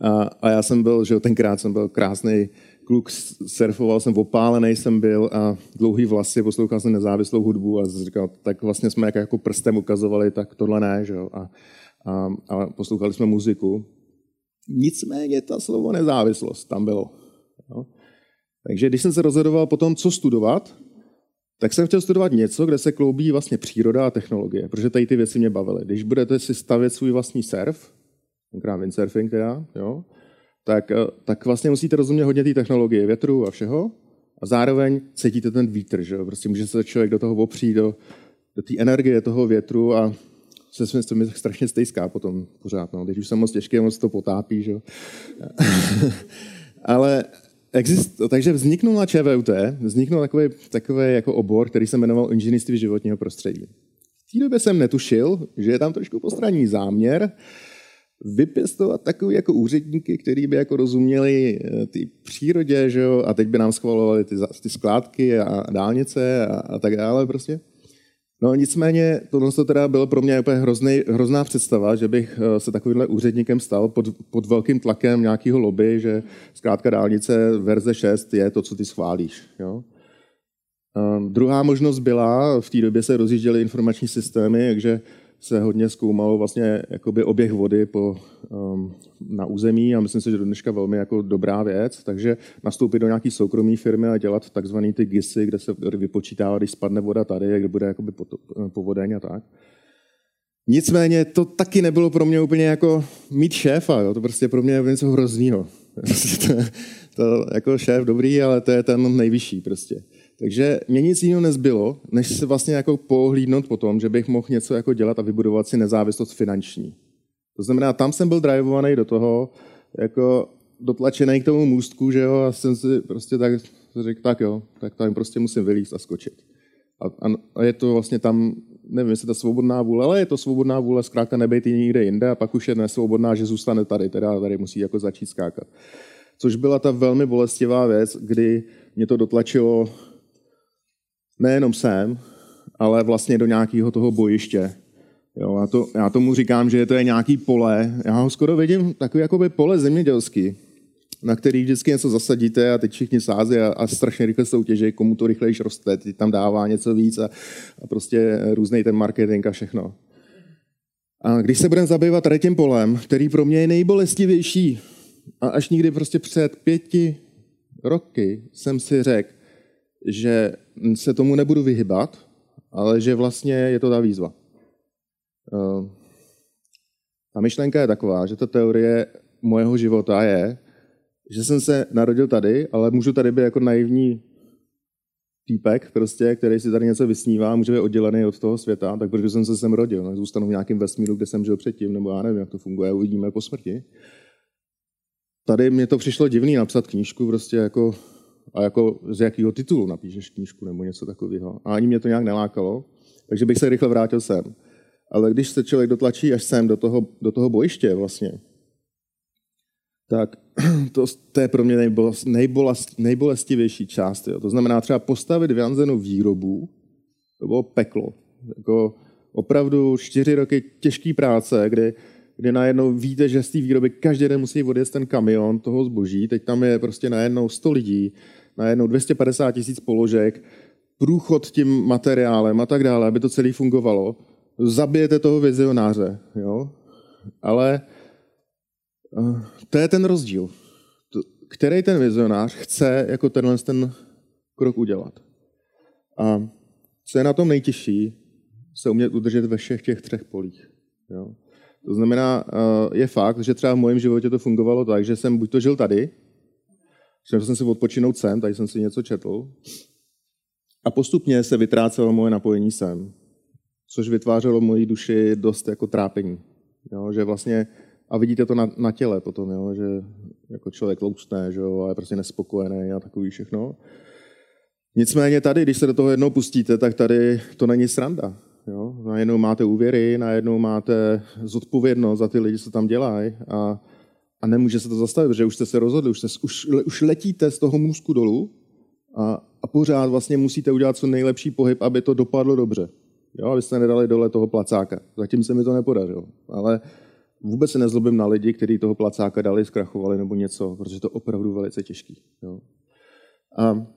A, a já jsem byl, že tenkrát jsem byl krásný kluk, surfoval jsem, opálený jsem byl a dlouhý vlasy, poslouchal jsem nezávislou hudbu a říkal, tak vlastně jsme jako, jako prstem ukazovali, tak tohle ne, že jo. A, a, a poslouchali jsme muziku. Nicméně ta slovo nezávislost tam bylo. Jo. Takže když jsem se rozhodoval potom, co studovat, tak jsem chtěl studovat něco, kde se kloubí vlastně příroda a technologie, protože tady ty věci mě bavily. Když budete si stavět svůj vlastní surf, tenkrát windsurfing teda, jo, tak, eh, tak vlastně musíte rozumět hodně té technologie, větru a všeho, a zároveň cítíte ten vítr, že jo? Prostě může se člověk do toho opřít, do, do té energie toho větru a se svým to mi strašně stejská potom pořád, no. Když už jsem moc těžký, moc to potápí, že jo. Ale Exist, takže vzniknul na ČVUT, vzniknul takový, takový jako obor, který se jmenoval inženýrství životního prostředí. V té době jsem netušil, že je tam trošku postranní záměr vypěstovat takový jako úředníky, který by jako rozuměli eh, ty přírodě, že jo, a teď by nám schvalovali ty, ty skládky a dálnice a, a tak dále prostě. No nicméně tohle to teda bylo pro mě úplně hrozný, hrozná představa, že bych eh, se takovýmhle úředníkem stal pod, pod velkým tlakem nějakého lobby, že zkrátka dálnice verze 6 je to, co ty schválíš. Jo? Um, druhá možnost byla, v té době se rozjížděly informační systémy, takže se hodně zkoumalo vlastně jakoby oběh vody po, um, na území a myslím si, že do dneška velmi jako dobrá věc, takže nastoupit do nějaké soukromé firmy a dělat takzvané ty GISy, kde se vypočítává, když spadne voda tady, kde bude jakoby povodeň a tak. Nicméně to taky nebylo pro mě úplně jako mít šéfa, jo? to prostě pro mě je něco hroznýho. to, to, jako šéf dobrý, ale to je ten nejvyšší prostě. Takže mě nic jiného nezbylo, než se vlastně jako pohlídnout po tom, že bych mohl něco jako dělat a vybudovat si nezávislost finanční. To znamená, tam jsem byl drivovaný do toho, jako dotlačený k tomu můstku, že jo, a jsem si prostě tak řekl, tak jo, tak tam prostě musím vylízt a skočit. A, a, a je to vlastně tam, nevím, jestli to svobodná vůle, ale je to svobodná vůle zkrátka nebejt někde jinde a pak už je nesvobodná, že zůstane tady, teda tady musí jako začít skákat. Což byla ta velmi bolestivá věc, kdy mě to dotlačilo nejenom sem, ale vlastně do nějakého toho bojiště. Jo, já, to, já tomu říkám, že to je nějaký pole. Já ho skoro vidím takový jakoby pole zemědělský, na který vždycky něco zasadíte a teď všichni sází a, a strašně rychle soutěží, komu to rychlejš roste, teď tam dává něco víc a, a prostě různý ten marketing a všechno. A když se budeme zabývat tady tím polem, který pro mě je nejbolestivější, a až nikdy prostě před pěti roky jsem si řekl, že se tomu nebudu vyhybat, ale že vlastně je to ta výzva. Eh, ta myšlenka je taková, že ta teorie mojeho života je, že jsem se narodil tady, ale můžu tady být jako naivní týpek, prostě, který si tady něco vysnívá, může být oddělený od toho světa, tak protože jsem se sem rodil, no, zůstanu v nějakém vesmíru, kde jsem žil předtím, nebo já nevím, jak to funguje, uvidíme po smrti. Tady mě to přišlo divný napsat knížku, prostě jako a jako z jakého titulu napíšeš knížku nebo něco takového. A ani mě to nějak nelákalo, takže bych se rychle vrátil sem. Ale když se člověk dotlačí až sem do toho, do toho bojiště vlastně, tak to, to je pro mě nejbolest, nejbolest, nejbolestivější část. Jo. To znamená třeba postavit vyanzenou výrobu, to bylo peklo. Jako opravdu čtyři roky těžké práce, kdy, kdy najednou víte, že z té výroby každý den musí odjet ten kamion toho zboží, teď tam je prostě najednou 100 lidí, najednou 250 tisíc položek, průchod tím materiálem a tak dále, aby to celé fungovalo, zabijete toho vizionáře. Jo? Ale uh, to je ten rozdíl. Který ten vizionář chce jako tenhle ten krok udělat. A co je na tom nejtěžší, se umět udržet ve všech těch třech polích. Jo? To znamená, uh, je fakt, že třeba v mém životě to fungovalo tak, že jsem buď to žil tady, že jsem si odpočinout sem, tady jsem si něco četl, a postupně se vytrácelo moje napojení sem, což vytvářelo moji duši dost jako trápení. Jo? Že vlastně, a vidíte to na, na těle potom, jo? že jako člověk loustne, že jo? a je prostě nespokojený a takový všechno. Nicméně tady, když se do toho jednou pustíte, tak tady to není sranda. Jo? Najednou máte úvěry, najednou máte zodpovědnost za ty lidi, co tam dělají a, a nemůže se to zastavit, protože už jste se rozhodli, už, jste, už, už letíte z toho můzku dolů a, a pořád vlastně musíte udělat co nejlepší pohyb, aby to dopadlo dobře. Jo, abyste nedali dole toho placáka. Zatím se mi to nepodařilo. Ale vůbec se nezlobím na lidi, kteří toho placáka dali, zkrachovali nebo něco, protože to opravdu velice těžký. Jo. A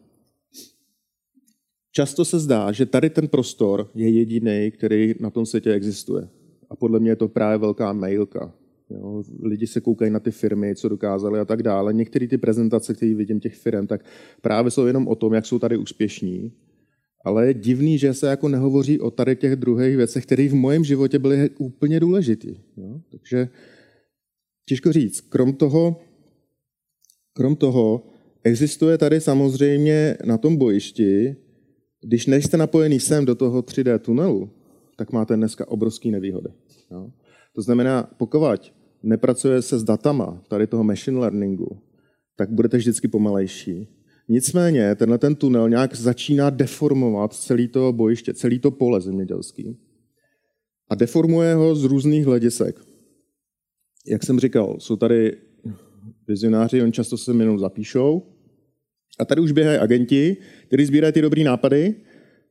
často se zdá, že tady ten prostor je jediný, který na tom světě existuje. A podle mě je to právě velká mailka. Jo, lidi se koukají na ty firmy, co dokázali a tak dále. Některé ty prezentace, které vidím těch firm, tak právě jsou jenom o tom, jak jsou tady úspěšní. Ale je divný, že se jako nehovoří o tady těch druhých věcech, které v mém životě byly úplně důležité. Takže těžko říct. Krom toho, krom toho existuje tady samozřejmě na tom bojišti, když nejste napojený sem do toho 3D tunelu, tak máte dneska obrovský nevýhody. Jo? To znamená, pokud nepracuje se s datama tady toho machine learningu, tak budete vždycky pomalejší. Nicméně tenhle ten tunel nějak začíná deformovat celý to bojiště, celý to pole zemědělský. A deformuje ho z různých hledisek. Jak jsem říkal, jsou tady vizionáři, oni často se jenom zapíšou. A tady už běhají agenti, kteří sbírají ty dobrý nápady.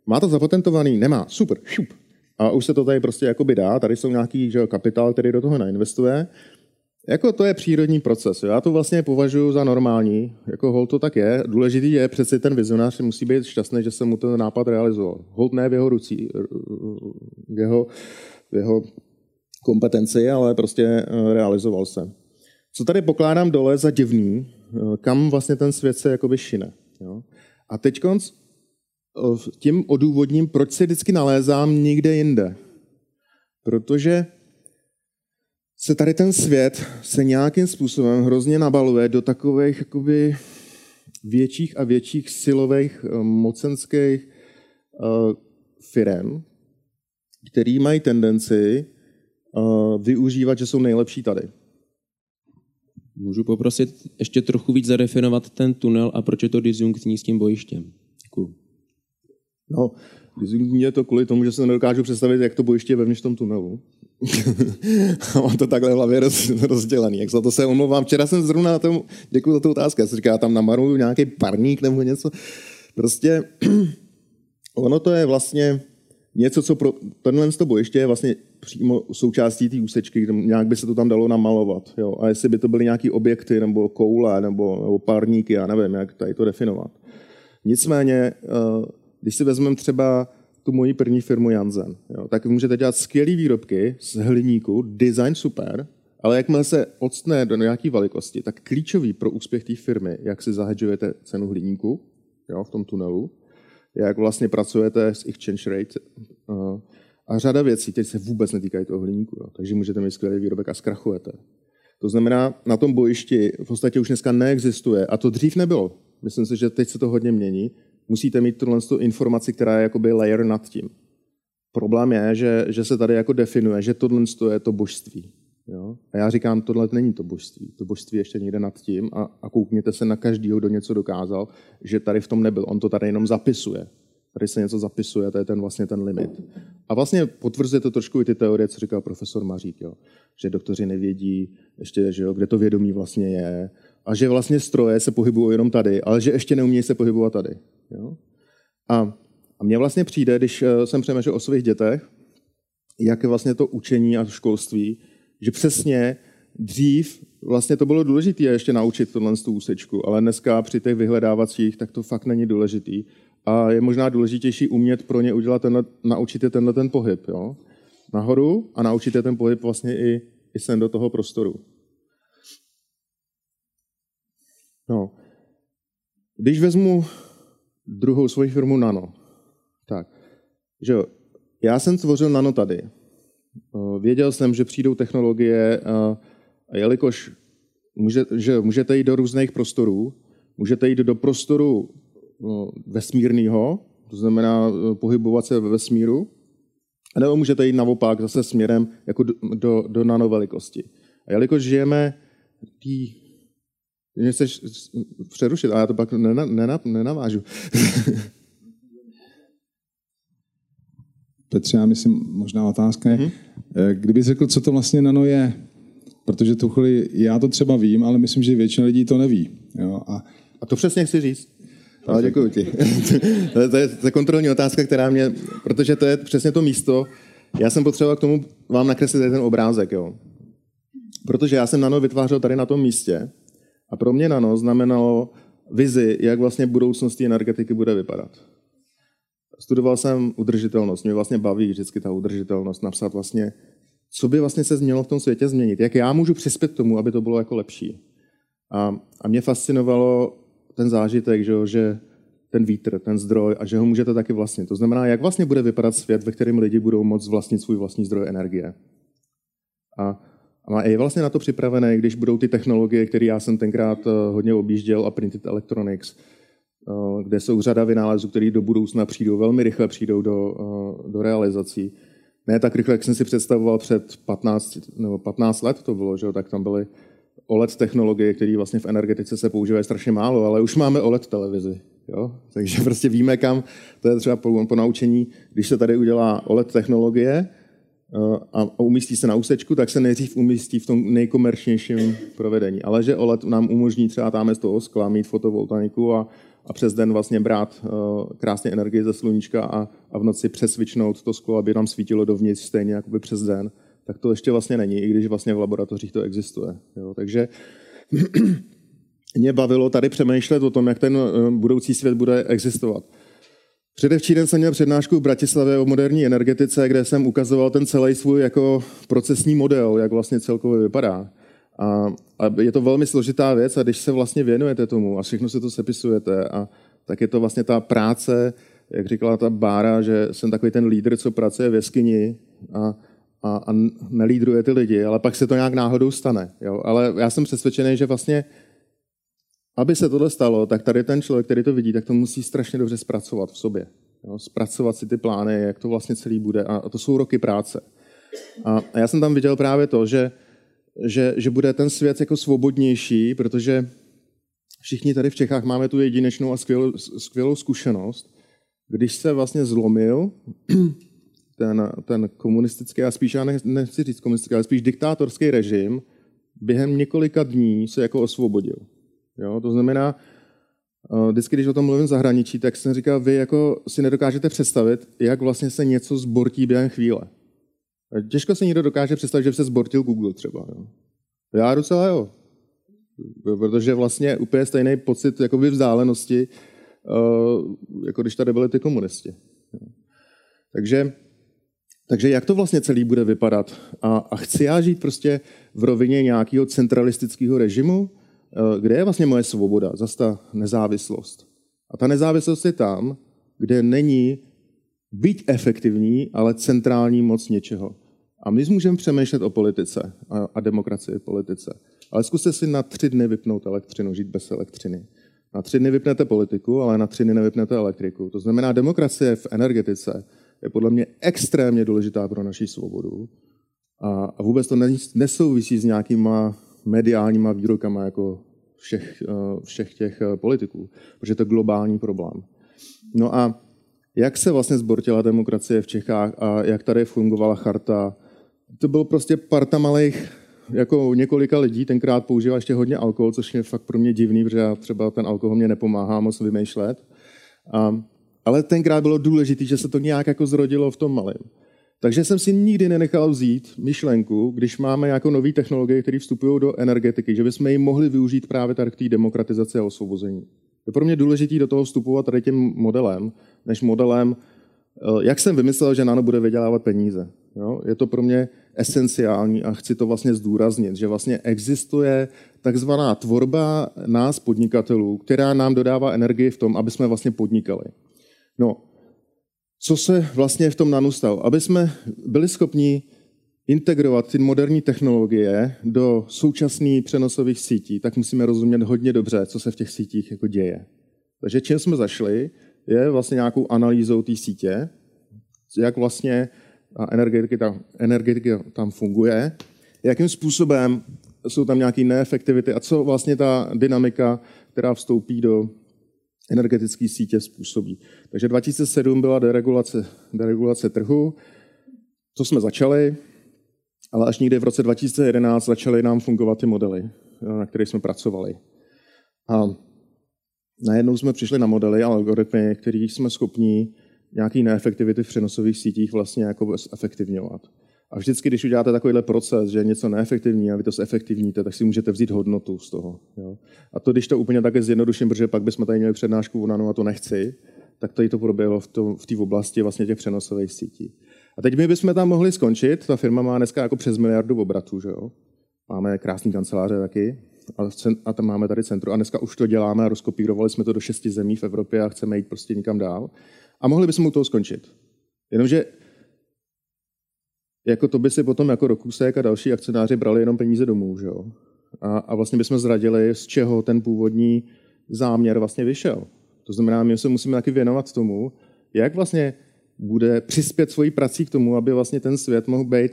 Má to zapatentovaný? Nemá. Super. Šup. A už se to tady prostě jakoby dá, tady jsou nějaký že, kapitál, který do toho nainvestuje. Jako to je přírodní proces. Já to vlastně považuji za normální. Jako hold to tak je. Důležitý je přeci ten vizionář musí být šťastný, že se mu ten nápad realizoval. Hold ne v jeho rucí, v jeho, v jeho kompetenci, ale prostě eh, realizoval se. Co tady pokládám dole za divný, eh, kam vlastně ten svět se jakoby šine. Jo? A teď tím odůvodním, proč se vždycky nalézám někde jinde. Protože se tady ten svět se nějakým způsobem hrozně nabaluje do takových jakoby větších a větších silových eh, mocenských uh, firem, který mají tendenci uh, využívat, že jsou nejlepší tady. Můžu poprosit ještě trochu víc zadefinovat ten tunel a proč je to disjunktní s tím bojištěm? No, disjunktní je to kvůli tomu, že se nedokážu představit, jak to bojiště je vevnitř tom tunelu. mám to takhle v hlavě roz, rozdělený. Jak za to se omlouvám. Včera jsem zrovna na tom, děkuji za tu otázku, já jsem říkal, tam namaruju nějaký parník nebo něco. Prostě ono to je vlastně něco, co pro tenhle to bojiště je vlastně přímo součástí té úsečky, kde nějak by se to tam dalo namalovat. Jo? A jestli by to byly nějaké objekty nebo koule nebo, nebo párníky, já nevím, jak tady to definovat. Nicméně, eh, když si vezmeme třeba tu moji první firmu Janzen. Jo. Tak můžete dělat skvělé výrobky z hliníku, design super, ale jakmile se odstne do nějaké velikosti, tak klíčový pro úspěch té firmy, jak si zahedžujete cenu hliníku jo, v tom tunelu, jak vlastně pracujete s exchange rate uh, a řada věcí, které se vůbec netýkají toho hliníku. Jo. Takže můžete mít skvělý výrobek a zkrachujete. To znamená, na tom bojišti v podstatě už dneska neexistuje, a to dřív nebylo. Myslím si, že teď se to hodně mění, musíte mít tuhle informaci, která je jakoby layer nad tím. Problém je, že, že se tady jako definuje, že tohle je to božství. Jo? A já říkám, tohle není to božství. To božství ještě někde nad tím a, a koukněte se na každýho, kdo něco dokázal, že tady v tom nebyl. On to tady jenom zapisuje. Tady se něco zapisuje, to je ten vlastně ten limit. A vlastně potvrzuje to trošku i ty teorie, co říkal profesor Mařík, jo? že doktoři nevědí ještě, že jo, kde to vědomí vlastně je, a že vlastně stroje se pohybují jenom tady, ale že ještě neumějí se pohybovat tady. Jo? A, a mně vlastně přijde, když eh, jsem přemýšlel o svých dětech, jak je vlastně to učení a školství, že přesně dřív vlastně to bylo důležité ještě naučit tohle tu úsečku, ale dneska při těch vyhledávacích, tak to fakt není důležitý. a je možná důležitější umět pro ně udělat tenhle, naučit je tenhle ten pohyb. Jo? Nahoru a naučit je ten pohyb vlastně i, i sem do toho prostoru. No. Když vezmu druhou svoji firmu Nano, tak, že jo, já jsem tvořil Nano tady. Věděl jsem, že přijdou technologie, a jelikož může, že můžete jít do různých prostorů, můžete jít do prostoru vesmírného, to znamená pohybovat se ve vesmíru, nebo můžete jít naopak zase směrem jako do, do, do nanovelikosti. A jelikož žijeme tý mě chceš přerušit, a já to pak nena, nena, nenavážu. Petře, já myslím, možná otázka je, mm-hmm. kdyby řekl, co to vlastně nano je, protože tu chvíli, já to třeba vím, ale myslím, že většina lidí to neví. Jo? A, a to přesně chci říct. Ale děkuji ti. to, je, to, je, je kontrolní otázka, která mě, protože to je přesně to místo, já jsem potřeboval k tomu vám nakreslit ten obrázek, jo. Protože já jsem nano vytvářel tady na tom místě a pro mě nano znamenalo vizi, jak vlastně budoucnost energetiky bude vypadat. Studoval jsem udržitelnost, mě vlastně baví vždycky ta udržitelnost, napsat vlastně, co by vlastně se změnilo v tom světě změnit, jak já můžu přispět k tomu, aby to bylo jako lepší. A, a mě fascinovalo ten zážitek, že, že ten vítr, ten zdroj a že ho můžete taky vlastnit. To znamená, jak vlastně bude vypadat svět, ve kterém lidi budou moct vlastnit svůj vlastní zdroj energie. A a je vlastně na to připravené, když budou ty technologie, které já jsem tenkrát eh, hodně objížděl, a Printed Electronics, eh, kde jsou řada vynálezů, které do budoucna přijdou, velmi rychle přijdou do, eh, do realizací. Ne tak rychle, jak jsem si představoval před 15, nebo 15 let to bylo, že? tak tam byly OLED technologie, které vlastně v energetice se používají strašně málo, ale už máme OLED televizi. Jo? Takže prostě víme, kam, to je třeba po, po naučení, když se tady udělá OLED technologie, a umístí se na úsečku, tak se nejdřív umístí v tom nejkomerčnějším provedení. Ale že OLED nám umožní třeba tam z toho skla mít fotovoltaiku a, a přes den vlastně brát uh, krásně energii ze sluníčka a, a v noci přesvičnout to sklo, aby nám svítilo dovnitř stejně jako přes den, tak to ještě vlastně není, i když vlastně v laboratořích to existuje. Jo? Takže mě bavilo tady přemýšlet o tom, jak ten uh, budoucí svět bude existovat. Předevčírem jsem měl přednášku v Bratislavě o moderní energetice, kde jsem ukazoval ten celý svůj jako procesní model, jak vlastně celkově vypadá. A, a je to velmi složitá věc a když se vlastně věnujete tomu a všechno se to sepisujete, a, tak je to vlastně ta práce, jak říkala ta Bára, že jsem takový ten lídr, co pracuje v jeskyni a, a, a nelídruje ty lidi, ale pak se to nějak náhodou stane. Jo? Ale já jsem přesvědčený, že vlastně aby se tohle stalo, tak tady ten člověk, který to vidí, tak to musí strašně dobře zpracovat v sobě. Jo? Zpracovat si ty plány, jak to vlastně celý bude. A to jsou roky práce. A já jsem tam viděl právě to, že, že, že bude ten svět jako svobodnější, protože všichni tady v Čechách máme tu jedinečnou a skvělou, skvělou zkušenost, když se vlastně zlomil ten, ten komunistický, a spíš já nechci říct komunistický, ale spíš diktátorský režim, během několika dní se jako osvobodil. Jo? To znamená, eh, vždycky, když o tom mluvím v zahraničí, tak jsem říkal, vy jako si nedokážete představit, jak vlastně se něco zbortí během chvíle. Těžko se někdo dokáže představit, že se zbortil Google třeba. Jo? Já docela jo. Protože vlastně úplně stejný pocit jakoby vzdálenosti, eh, jako když tady byli ty komunisti. Takže, takže jak to vlastně celý bude vypadat? A, a chci já žít prostě v rovině nějakého centralistického režimu, kde je vlastně moje svoboda, zase ta nezávislost. A ta nezávislost je tam, kde není být efektivní, ale centrální moc něčeho. A my můžeme přemýšlet o politice a, a demokracii v politice. Ale zkuste si na tři dny vypnout elektřinu, žít bez elektřiny. Na tři dny vypnete politiku, ale na tři dny nevypnete elektriku. To znamená, demokracie v energetice je podle mě extrémně důležitá pro naši svobodu. A, a vůbec to nesouvisí s nějakýma mediálníma výrokama jako všech, eh, všech těch eh, politiků, protože to je globální problém. No a jak se vlastně zbortila demokracie v Čechách a jak tady fungovala charta, to byl prostě parta malých jako několika lidí, tenkrát používal ještě hodně alkohol, což je fakt pro mě divný, protože já třeba ten alkohol mě nepomáhá moc vymýšlet. A, ale tenkrát bylo důležité, že se to nějak jako zrodilo v tom malém. Takže jsem si nikdy nenechal vzít myšlenku, když máme jako nové technologie, které vstupují do energetiky, že bychom ji mohli využít právě tady k té demokratizaci a osvobození. Je pro mě důležité do toho vstupovat tady tím modelem, než modelem, eh, jak jsem vymyslel, že Nano bude vydělávat peníze. Jo? Je to pro mě esenciální a chci to vlastně zdůraznit, že vlastně existuje takzvaná tvorba nás podnikatelů, která nám dodává energii v tom, aby jsme vlastně podnikali. No, co se vlastně v tom nanu stalo? Aby jsme byli schopni integrovat ty moderní technologie do současných přenosových sítí, tak musíme rozumět hodně dobře, co se v těch sítích jako děje. Takže čím jsme zašli, je vlastně nějakou analýzou té sítě, jak vlastně a energetika tam, energetika tam funguje, jakým způsobem jsou tam nějaké neefektivity a co vlastně ta dynamika, která vstoupí do energetické sítě, způsobí. Takže 2007 byla deregulace, deregulace trhu, to jsme začali, ale až někdy v roce 2011 začaly nám fungovat ty modely, na kterých jsme pracovali. A najednou jsme přišli na modely a algoritmy, kterých jsme schopni nějaký neefektivity v přenosových sítích vlastně jako efektivňovat. A vždycky, když uděláte takovýhle proces, že je něco neefektivní a vy to zefektivníte, tak si můžete vzít hodnotu z toho. Jo? A to, když to úplně také zjednoduším, protože pak bychom tady měli přednášku o nano a to nechci, tak tady to proběhlo v, tom, v té oblasti vlastně těch přenosových sítí. A teď my bychom tam mohli skončit. Ta firma má dneska jako přes miliardu obratů, že jo? Máme krásný kanceláře taky. A, a tam máme tady centru. A dneska už to děláme a rozkopírovali jsme to do šesti zemí v Evropě a chceme jít prostě někam dál. A mohli bychom u toho skončit. Jenomže jako to by si potom jako Rokusek a další akcionáři brali jenom peníze domů, že jo? A, a vlastně bychom zradili, z čeho ten původní záměr vlastně vyšel. To znamená, my se musíme taky věnovat tomu, jak vlastně bude přispět svojí prací k tomu, aby vlastně ten svět mohl být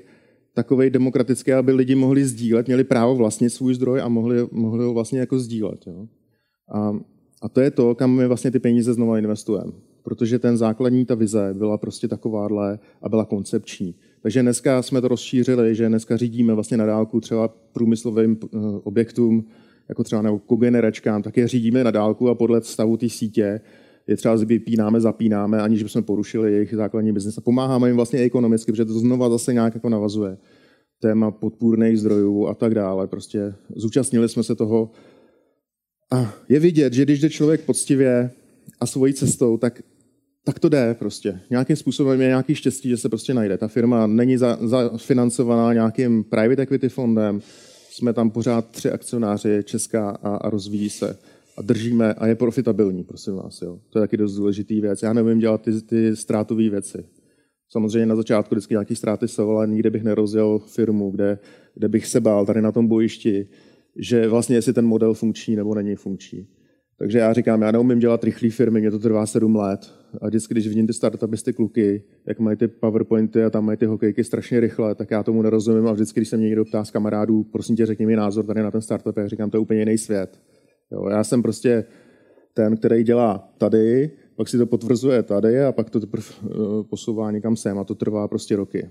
takový demokratický, aby lidi mohli sdílet, měli právo vlastnit svůj zdroj a mohli, mohli ho vlastně jako sdílet. Jo? A, a to je to, kam my vlastně ty peníze znova investujeme. Protože ten základní, ta vize byla prostě takováhle a byla koncepční. Takže dneska jsme to rozšířili, že dneska řídíme vlastně na dálku třeba průmyslovým eh, objektům, jako třeba nebo kogeneračkám, tak je řídíme na dálku a podle stavu té sítě je třeba vypínáme, zapínáme, aniž bychom porušili jejich základní biznes a pomáháme jim vlastně ekonomicky, protože to znova zase nějak jako navazuje. Téma podpůrných zdrojů a tak dále. Prostě zúčastnili jsme se toho. A je vidět, že když jde člověk poctivě a svojí cestou, tak tak to jde prostě. Nějakým způsobem je nějaký štěstí, že se prostě najde. Ta firma není zafinancovaná za nějakým private equity fondem, jsme tam pořád tři akcionáři, česká a, a rozvíjí se a držíme a je profitabilní, prosím vás. Jo. To je taky dost důležitý věc. Já nevím dělat ty, ty ztrátové věci. Samozřejmě na začátku vždycky nějaký ztráty jsou, ale nikdy bych nerozjel firmu, kde, kde bych se bál tady na tom bojišti, že vlastně jestli ten model funkční nebo není funkční. Takže já říkám, já neumím dělat rychlé firmy, mě to trvá sedm let. A vždycky, když vidím ty startupy, kluky, jak mají ty PowerPointy a tam mají ty hokejky strašně rychle, tak já tomu nerozumím. A vždycky, když se mě někdo ptá z kamarádů, prosím tě, řekni mi názor tady na ten startup, já říkám, to je úplně jiný svět. Jo, já jsem prostě ten, který dělá tady, pak si to potvrzuje tady a pak to eh, posouvá někam sem a to trvá prostě roky.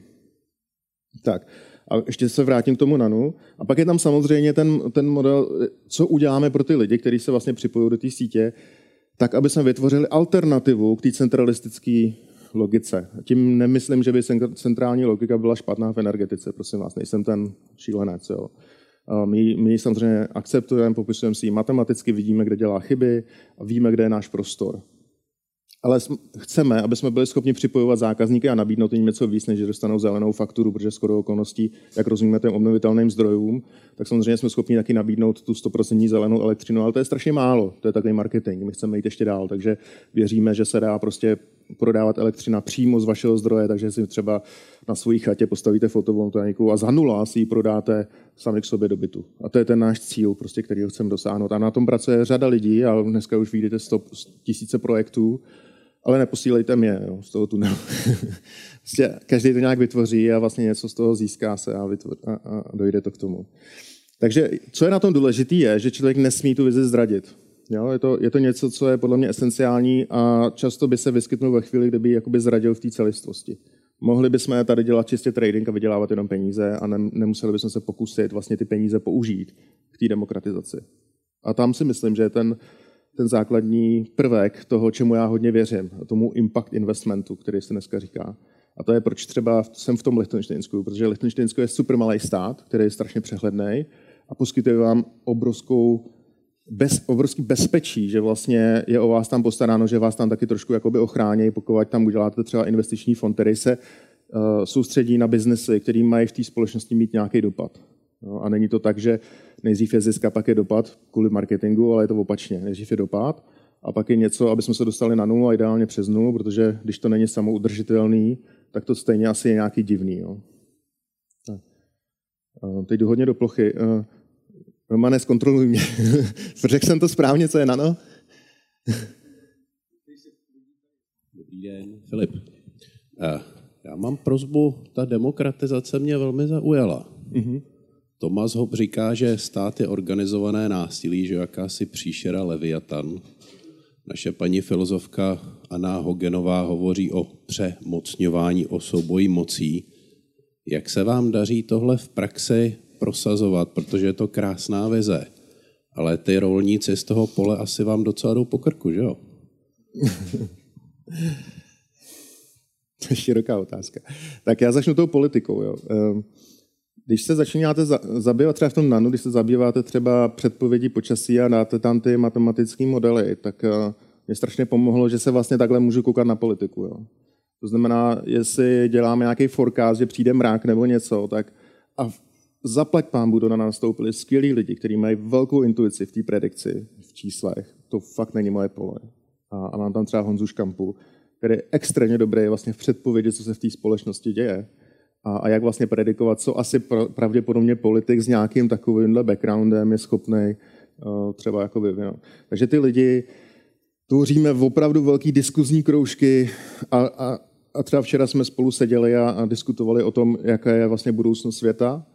Tak, a ještě se vrátím k tomu nanu. A pak je tam samozřejmě ten, ten model, co uděláme pro ty lidi, kteří se vlastně připojují do té sítě, tak, aby jsme vytvořili alternativu k té centralistické logice. Tím nemyslím, že by centrální logika byla špatná v energetice, prosím vás, nejsem ten šílenec. Jo. My, my samozřejmě akceptujeme, popisujeme si ji matematicky, vidíme, kde dělá chyby a víme, kde je náš prostor. Ale chceme, aby jsme byli schopni připojovat zákazníky a nabídnout jim něco víc, než dostanou zelenou fakturu, protože skoro okolností, jak rozumíme těm obnovitelným zdrojům, tak samozřejmě jsme schopni taky nabídnout tu 100% zelenou elektřinu, ale to je strašně málo. To je takový marketing. My chceme jít ještě dál, takže věříme, že se dá prostě prodávat elektřina přímo z vašeho zdroje, takže si třeba na své chatě postavíte fotovoltaiku a za nula si ji prodáte sami k sobě do bytu. A to je ten náš cíl, prostě, který chceme dosáhnout. A na tom pracuje řada lidí a dneska už vidíte tisíce projektů, ale neposílejte mě jo, z toho tunelu. prostě každý to nějak vytvoří a vlastně něco z toho získá se a, vytvor, a, a dojde to k tomu. Takže co je na tom důležité, je, že člověk nesmí tu vizi zradit. Jo, je, to, je to něco, co je podle mě esenciální a často by se vyskytnul ve chvíli, kdyby jakoby zradil v té celistvosti. Mohli bychom tady dělat čistě trading a vydělávat jenom peníze a ne, nemuseli bychom se pokusit vlastně ty peníze použít k té demokratizaci. A tam si myslím, že je ten, ten základní prvek toho, čemu já hodně věřím, tomu impact investmentu, který se dneska říká. A to je, proč třeba jsem v tom Lichtensteinsku, protože Lichtensteinsko je super malý stát, který je strašně přehledný a poskytuje vám obrovskou bez, obrovský bezpečí, že vlastně je o vás tam postaráno, že vás tam taky trošku jakoby ochrání, pokud tam uděláte třeba investiční fond, který se uh, soustředí na biznesy, který mají v té společnosti mít nějaký dopad. No, a není to tak, že nejdřív je zisk a pak je dopad kvůli marketingu, ale je to opačně. Nejdřív je dopad a pak je něco, aby jsme se dostali na nulu a ideálně přes nulu, protože když to není samoudržitelný, tak to stejně asi je nějaký divný. Jo. Tak. Teď jdu hodně do plochy. Romane, zkontroluj mě. Řekl jsem to správně, co je nano? Dobrý den, Filip. Já mám prozbu, ta demokratizace mě velmi zaujala. Mm-hmm. Tomas Hobb říká, že stát je organizované násilí, že jakási příšera Leviatan. Naše paní filozofka Anna Hogenová hovoří o přemocňování, o souboji mocí. Jak se vám daří tohle v praxi prosazovat, protože je to krásná vize, ale ty rolníci z toho pole asi vám docela jdou po krku, že jo? to je široká otázka. Tak já začnu tou politikou. Jo. Ehm, když se začínáte zabývat třeba v tom nanu, když se zabýváte třeba předpovědí počasí a dáte tam ty matematické modely, tak eh, mě strašně pomohlo, že se vlastně takhle můžu koukat na politiku. Jo. To znamená, jestli děláme nějaký forecast, že přijde mrák nebo něco, tak a zaplať pán budu na nás nastoupili skvělí lidi, kteří mají velkou intuici v té predikci, v číslech. To fakt není moje pole. A, a mám tam třeba Honzu Škampu, který je extrémně dobrý vlastně v předpovědi, co se v té společnosti děje a, a jak vlastně predikovat, co asi pravděpodobně politik s nějakým takovýmhle backgroundem je schopný uh, třeba jako vyvinout. Takže ty lidi, tvoříme opravdu velký diskuzní kroužky a, a, a třeba včera jsme spolu seděli a, a diskutovali o tom, jaká je vlastně budoucnost světa.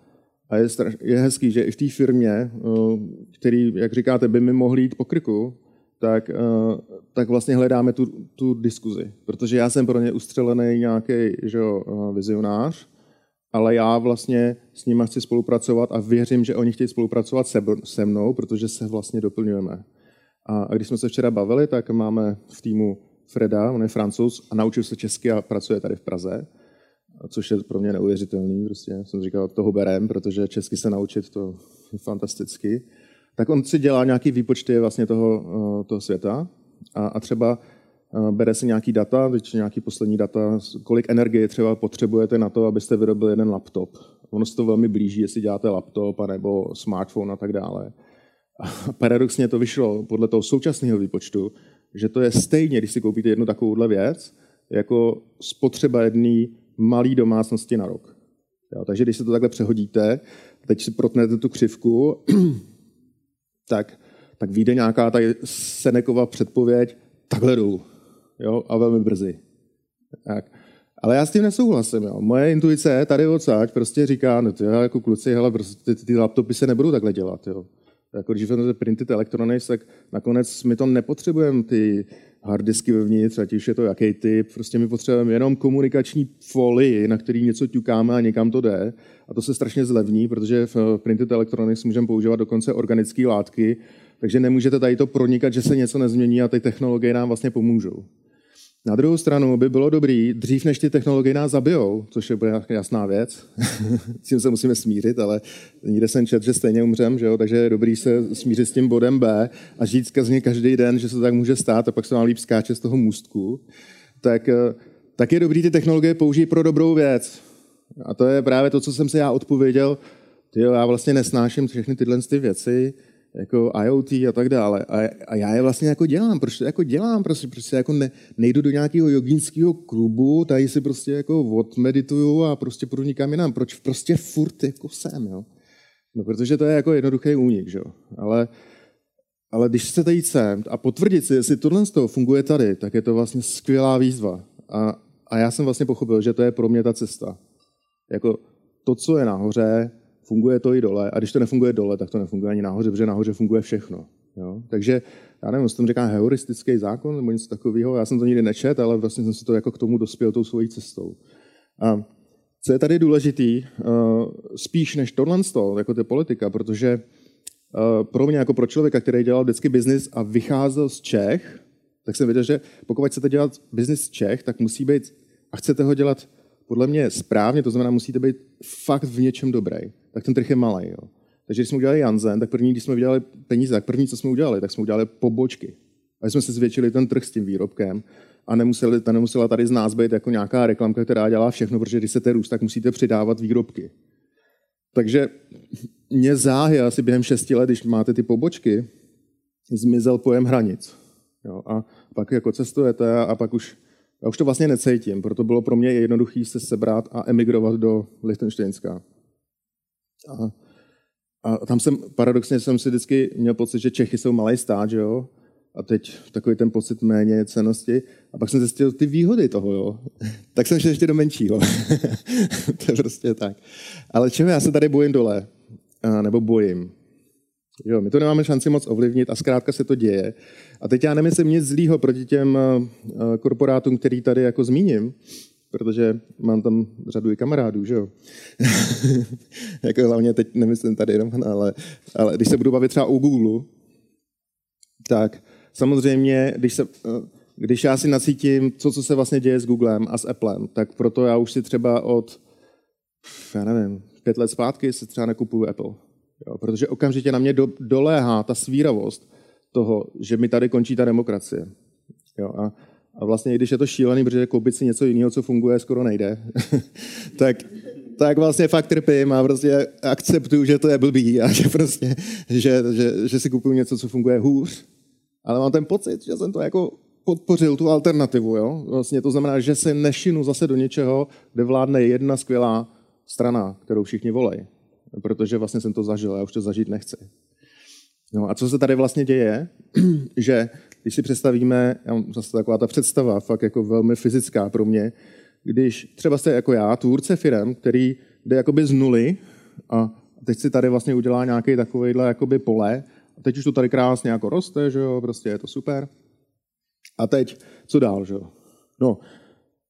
A je, straš, je hezký, že i v té firmě, uh, který, jak říkáte, by mi mohli jít po krku, tak, uh, tak vlastně hledáme tu, tu diskuzi. Protože já jsem pro ně ustřelený nějaký že jo, vizionář, ale já vlastně s nimi chci spolupracovat a věřím, že oni chtějí spolupracovat se, se mnou, protože se vlastně doplňujeme. A, a když jsme se včera bavili, tak máme v týmu Freda, on je francouz a naučil se česky a pracuje tady v Praze, což je pro mě neuvěřitelný. Prostě jsem říkal, toho berem, protože česky se naučit to je fantasticky. Tak on si dělá nějaký výpočty vlastně toho, eh, toho světa a, a třeba Eh, bere si nějaký data, nějaký poslední data, kolik energie třeba potřebujete na to, abyste vyrobili jeden laptop. Ono se to velmi blíží, jestli děláte laptop nebo smartphone a tak dále. A paradoxně to vyšlo podle toho současného výpočtu, že to je stejně, když si koupíte jednu takovouhle věc, jako spotřeba jedné malé domácnosti na rok. Jo, takže když se to takhle přehodíte, teď si protnete tu křivku, tak, tak vyjde nějaká ta Senekova předpověď takhle dolů jo, a velmi brzy. Tak. Ale já s tím nesouhlasím. Jo. Moje intuice tady odsaď prostě říká, no to já jako kluci, hele, prostě ty, ty laptopy se nebudou takhle dělat. Jo. Jako když vezmete printed electronics, tak nakonec my to nepotřebujeme ty harddisky vevnitř, ať už je to jaký typ, prostě my potřebujeme jenom komunikační folii, na který něco ťukáme a někam to jde. A to se strašně zlevní, protože v printed electronics můžeme používat dokonce organické látky, takže nemůžete tady to pronikat, že se něco nezmění a ty technologie nám vlastně pomůžou. Na druhou stranu by bylo dobrý, dřív než ty technologie nás zabijou, což je jasná věc, s tím se musíme smířit, ale někde jsem čet, že stejně umřem, že jo? takže je dobrý se smířit s tím bodem B a žít zkazně každý den, že se to tak může stát a pak se vám líp skáče z toho můstku, tak, eh, tak je dobrý ty technologie použít pro dobrou věc. A to je právě to, co jsem se já odpověděl, tyjo, já vlastně nesnáším všechny tyhle ty věci, jako IoT a tak dále. A, a já je vlastně jako dělám. Proč to jako dělám? Prostě, prostě jako ne, nejdu do nějakého jogínského klubu, tady si prostě jako odmedituju a prostě půjdu nikam jinam. Proč prostě furt jako jsem, jo? No, protože to je jako jednoduchý únik, že jo? Ale, ale když se tady sem a potvrdit si, jestli tohle z toho funguje tady, tak je to vlastně skvělá výzva. A, a já jsem vlastně pochopil, že to je pro mě ta cesta. Jako to, co je nahoře, funguje to i dole. A když to nefunguje dole, tak to nefunguje ani nahoře, protože nahoře funguje všechno. Jo? Takže já nevím, jestli tomu říká heuristický zákon nebo něco takového. Já jsem to nikdy nečet, ale vlastně jsem se to jako k tomu dospěl tou svojí cestou. A co je tady důležitý, uh, spíš než tohle, jako ty politika, protože uh, pro mě jako pro člověka, který dělal vždycky biznis a vycházel z Čech, tak jsem věděl, že pokud chcete dělat biznis z Čech, tak musí být, a chcete ho dělat podle mě správně, to znamená, musíte být fakt v něčem dobrý tak ten trh je malý. Jo. Takže když jsme udělali Janzen, tak první, když jsme udělali peníze, tak první, co jsme udělali, tak jsme udělali pobočky. A jsme si zvětšili ten trh s tím výrobkem a nemuseli, ta nemusela tady z nás být jako nějaká reklamka, která dělá všechno, protože když se růst, tak musíte přidávat výrobky. Takže mě záhy asi během šesti let, když máte ty pobočky, zmizel pojem hranic. Jo, a pak jako cestujete a pak už, já už to vlastně necítím, proto bylo pro mě jednoduché se sebrat a emigrovat do Lichtensteinska. A, a tam jsem, paradoxně jsem si vždycky měl pocit, že Čechy jsou malý stát, že jo? A teď takový ten pocit méně cenosti. A pak jsem zjistil ty výhody toho, jo. tak jsem šel ještě do menšího. to je prostě tak. Ale čeho já se tady bojím dole? A, nebo bojím? Jo, my to nemáme šanci moc ovlivnit a zkrátka se to děje. A teď já nemyslím nic zlýho proti těm korporátům, který tady jako zmíním, protože mám tam řadu i kamarádů, že jo. jako hlavně teď nemyslím tady jenom, ale, ale když se budu bavit třeba o Google, tak samozřejmě, když, se, když já si nacítím, co, co se vlastně děje s Googlem a s Applem, tak proto já už si třeba od, já nevím, pět let zpátky si třeba nekupuju Apple. Jo, protože okamžitě na mě do, doléhá ta svíravost toho, že mi tady končí ta demokracie. Jo, a, a vlastně, i když je to šílený, protože koupit si něco jiného, co funguje, skoro nejde, tak, tak vlastně fakt trpím a prostě akceptuju, že to je blbý a že prostě, že, že, že si kupuju něco, co funguje hůř. Ale mám ten pocit, že jsem to jako podpořil tu alternativu. Jo? Vlastně to znamená, že se nešinu zase do něčeho, kde vládne jedna skvělá strana, kterou všichni volají protože vlastně jsem to zažil, já už to zažít nechci. No a co se tady vlastně děje, že když si představíme, zase taková ta představa, fakt jako velmi fyzická pro mě, když třeba jste jako já, tvůrce firm, který jde jakoby z nuly a teď si tady vlastně udělá nějaký takovýhle jakoby pole a teď už to tady krásně jako roste, že jo, prostě je to super. A teď, co dál, že jo? No,